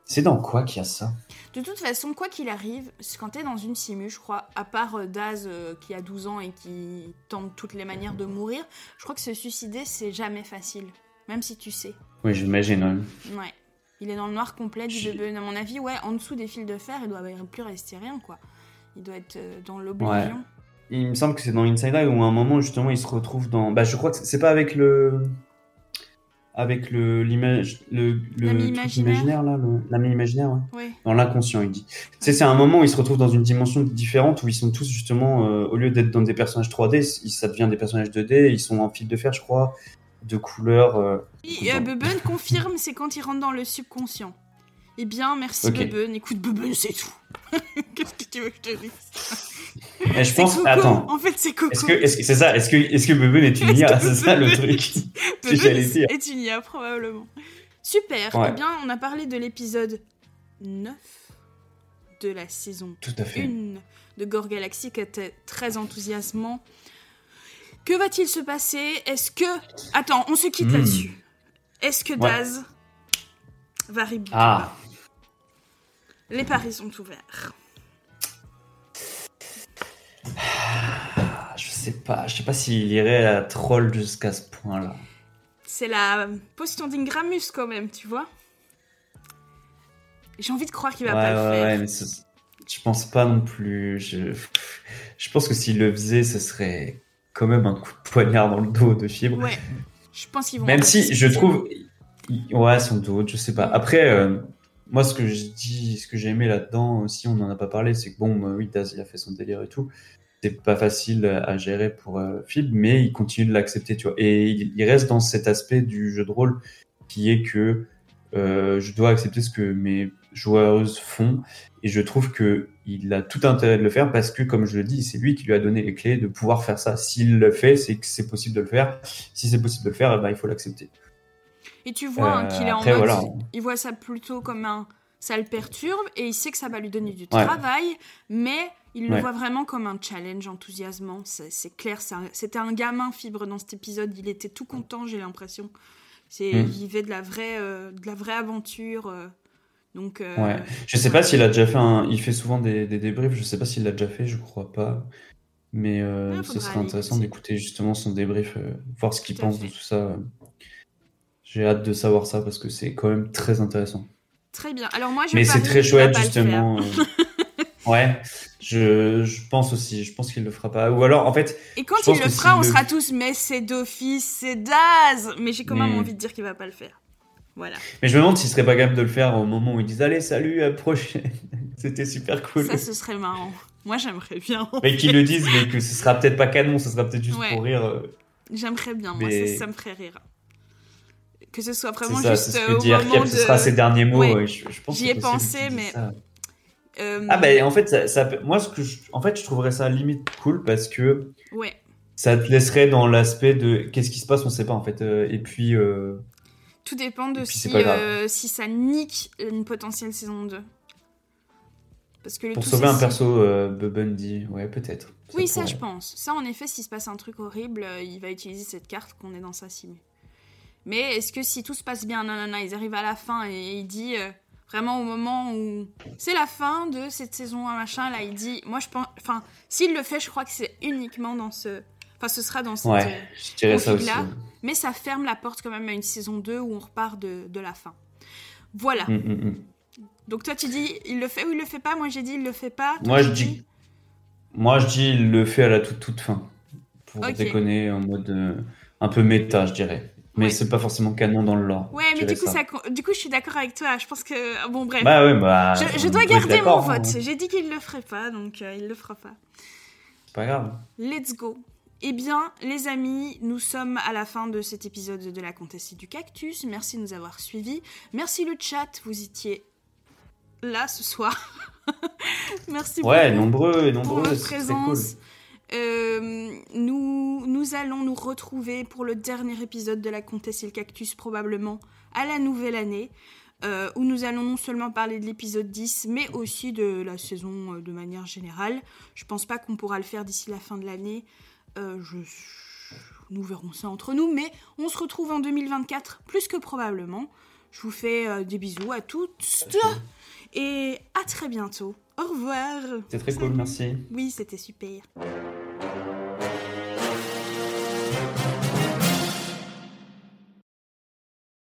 C'est dans quoi qu'il y a ça? De toute façon, quoi qu'il arrive, quand t'es dans une simu, je crois, à part euh, Daz euh, qui a 12 ans et qui tente toutes les manières de mourir, je crois que se suicider, c'est jamais facile. Même si tu sais. Oui, j'imagine. ouais. Ouais. Il est dans le noir complet du. À mon avis, ouais, en dessous des fils de fer, il doit plus rester rien, quoi. Il doit être euh, dans l'oblivion. Il me semble que c'est dans Inside Eye où à un moment, justement, il se retrouve dans. Bah, je crois que c'est pas avec le. Avec le l'image le, le L'ami imaginaire. imaginaire là le- l'ami imaginaire ouais. Dans l'inconscient il dit tu sais c'est un moment où ils se retrouvent dans une dimension différente où ils sont tous justement euh, au lieu d'être dans des personnages 3D ils- ça devient des personnages 2D ils sont en fil de fer je crois de couleurs euh, Oui, euh, confirme, c'est quand il rentre dans le subconscient. Eh bien, merci Ok. Bubben. Écoute, Bubben, c'est tout. Qu'est-ce que tu veux que je te dise et je C'est pense Coco. attends En fait, c'est Coco. est-ce que est-ce que c'est ça est-ce que est-ce que est une IA c'est ça le truc que j'allais dire est une IA, probablement. Super. Ouais. Eh bien, on a parlé de l'épisode 9 de la saison tout à fait 1 de Gore Galaxy qui était très enthousiasmant. Que va-t-il se passer? Est-ce que... Attends, on se quitte Hmm. là-dessus. Est-ce que Ouais. Daz va rebooter ah Les paris sont ouverts. Ah, je sais pas je sais pas s'il irait à troll jusqu'à ce point là C'est la potion d'Ingramus quand même, tu vois J'ai envie de croire qu'il va ouais, pas le ouais, faire. ouais, mais ce- je pense pas non plus. Je, je pense que s'il le faisait, ce serait quand même un coup de poignard dans le dos de fibre. Ouais. Je pense qu'ils vont... Même si je trouve, ouais, sans doute, je sais pas. Après, euh, moi, ce que je dis, ce que j'ai aimé là-dedans aussi, on n'en a pas parlé, c'est que bon, euh, oui, Daz, il a fait son délire et tout. C'est pas facile à gérer pour euh, Fib, mais il continue de l'accepter, tu vois. Et il, il reste dans cet aspect du jeu de rôle qui est que euh, je dois accepter ce que mes joueuses font, et je trouve que il a tout intérêt de le faire parce que, comme je le dis, c'est lui qui lui a donné les clés de pouvoir faire ça. S'il le fait, c'est que c'est possible de le faire. Si c'est possible de le faire, eh ben, il faut l'accepter. Et tu vois hein, Euh, qu'il est en après, mode... voilà. Il voit ça plutôt comme un... Ça le perturbe et il sait que ça va lui donner du Ouais. travail, mais il le Ouais. voit vraiment comme un challenge enthousiasmant. C'est clair, c'était un gamin fibre dans cet épisode. Il était tout content, j'ai l'impression. C'est, Mm. Il vivait de la vraie, euh, de la vraie aventure. euh. donc, euh, Ouais. Je sais pas s'il a déjà fait un. Il fait souvent des, des débriefs. Je sais pas s'il l'a déjà fait. Je crois pas. Mais euh, ce serait intéressant écouter. d'écouter justement son débrief, euh, voir ce qu'il pense de tout ça. J'ai hâte de savoir ça parce que c'est quand même très intéressant. Très bien. Alors moi, je Mais c'est très chouette justement. ouais, je, je pense aussi. Je pense qu'il le fera pas. Ou alors, en fait, Et quand il le fera, on le- sera tous, mais c'est d'office, c'est Daz Mais j'ai quand même Mm. envie de dire qu'il va pas le faire. Voilà. mais je me demande s'il serait pas capable de le faire au moment où ils disent allez salut à prochaine. C'était super cool. Ça, ce serait marrant. Moi, j'aimerais bien. en Mais qu'ils le disent, mais que ce sera peut-être pas canon, ce sera peut-être juste Ouais. pour rire. euh. J'aimerais bien, moi, ça me ferait rire. Que ce soit vraiment ça, juste c'est ce euh, que au dit moment de... ce sera ses derniers mots. Ouais. je, je pense J'y ai pensé, mais- euh, Ah, bah en fait, ça, moi, ce que je, en fait, je trouverais ça limite cool parce que Ouais. ça te laisserait dans l'aspect de qu'est-ce qui se passe, on sait pas en fait. Euh, et puis. euh, Tout dépend de puis, si, euh, si ça nique une potentielle saison 2. Parce que le pour tout, sauver un si- perso, euh, Bundy, ouais, peut-être. Oui, ça, pourrait. je pense. Ça, en effet, s'il se passe un truc horrible, il va utiliser cette carte qu'on est dans sa simu. Mais est-ce que si tout se passe bien, non, non, non, ils arrivent à la fin et il dit euh, vraiment au moment où c'est la fin de cette saison, un machin, là, il dit, moi je pense, enfin, s'il le fait, je crois que c'est uniquement dans ce, enfin, ce sera dans cette, Ouais, euh, je dirais ça aussi. config-là. mais ça ferme la porte quand même à une saison 2 où on repart de, de la fin. Voilà. Mm, mm, mm. Donc toi, tu dis, il le fait ou il le fait pas? Moi, j'ai dit, il le fait pas. Toi, Moi, je dis- Moi, je dis, il le fait à la toute, toute fin. Pour déconner en mode euh, un peu méta, je dirais. Mais Ouais. c'est pas forcément canon dans le lore. Ouais, mais du coup, ça. du coup, je suis d'accord avec toi. Je pense que. Bon, bref. Bah ouais, bah. je, dois garder mon hein. vote. J'ai dit qu'il le ferait pas, donc euh, il le fera pas. C'est pas grave. Let's go. Eh bien, les amis, nous sommes à la fin de cet épisode de la Comtesse du Cactus. Merci de nous avoir suivis. Merci le chat, vous étiez là ce soir. Merci Ouais, beaucoup nombreux et pour nombreux. votre c'est très présence. cool. Euh, nous, nous allons nous retrouver pour le dernier épisode de la Comtesse et le Cactus, probablement à la nouvelle année, euh, où nous allons non seulement parler de l'épisode 10, mais aussi de la saison euh, de manière générale. Je pense pas qu'on pourra le faire d'ici la fin de l'année. Je... Nous verrons ça entre nous, mais on se retrouve en 2024, plus que probablement. Je vous fais des bisous à toutes et à très bientôt. Au revoir. C'est très cool, merci. Oui, c'était super.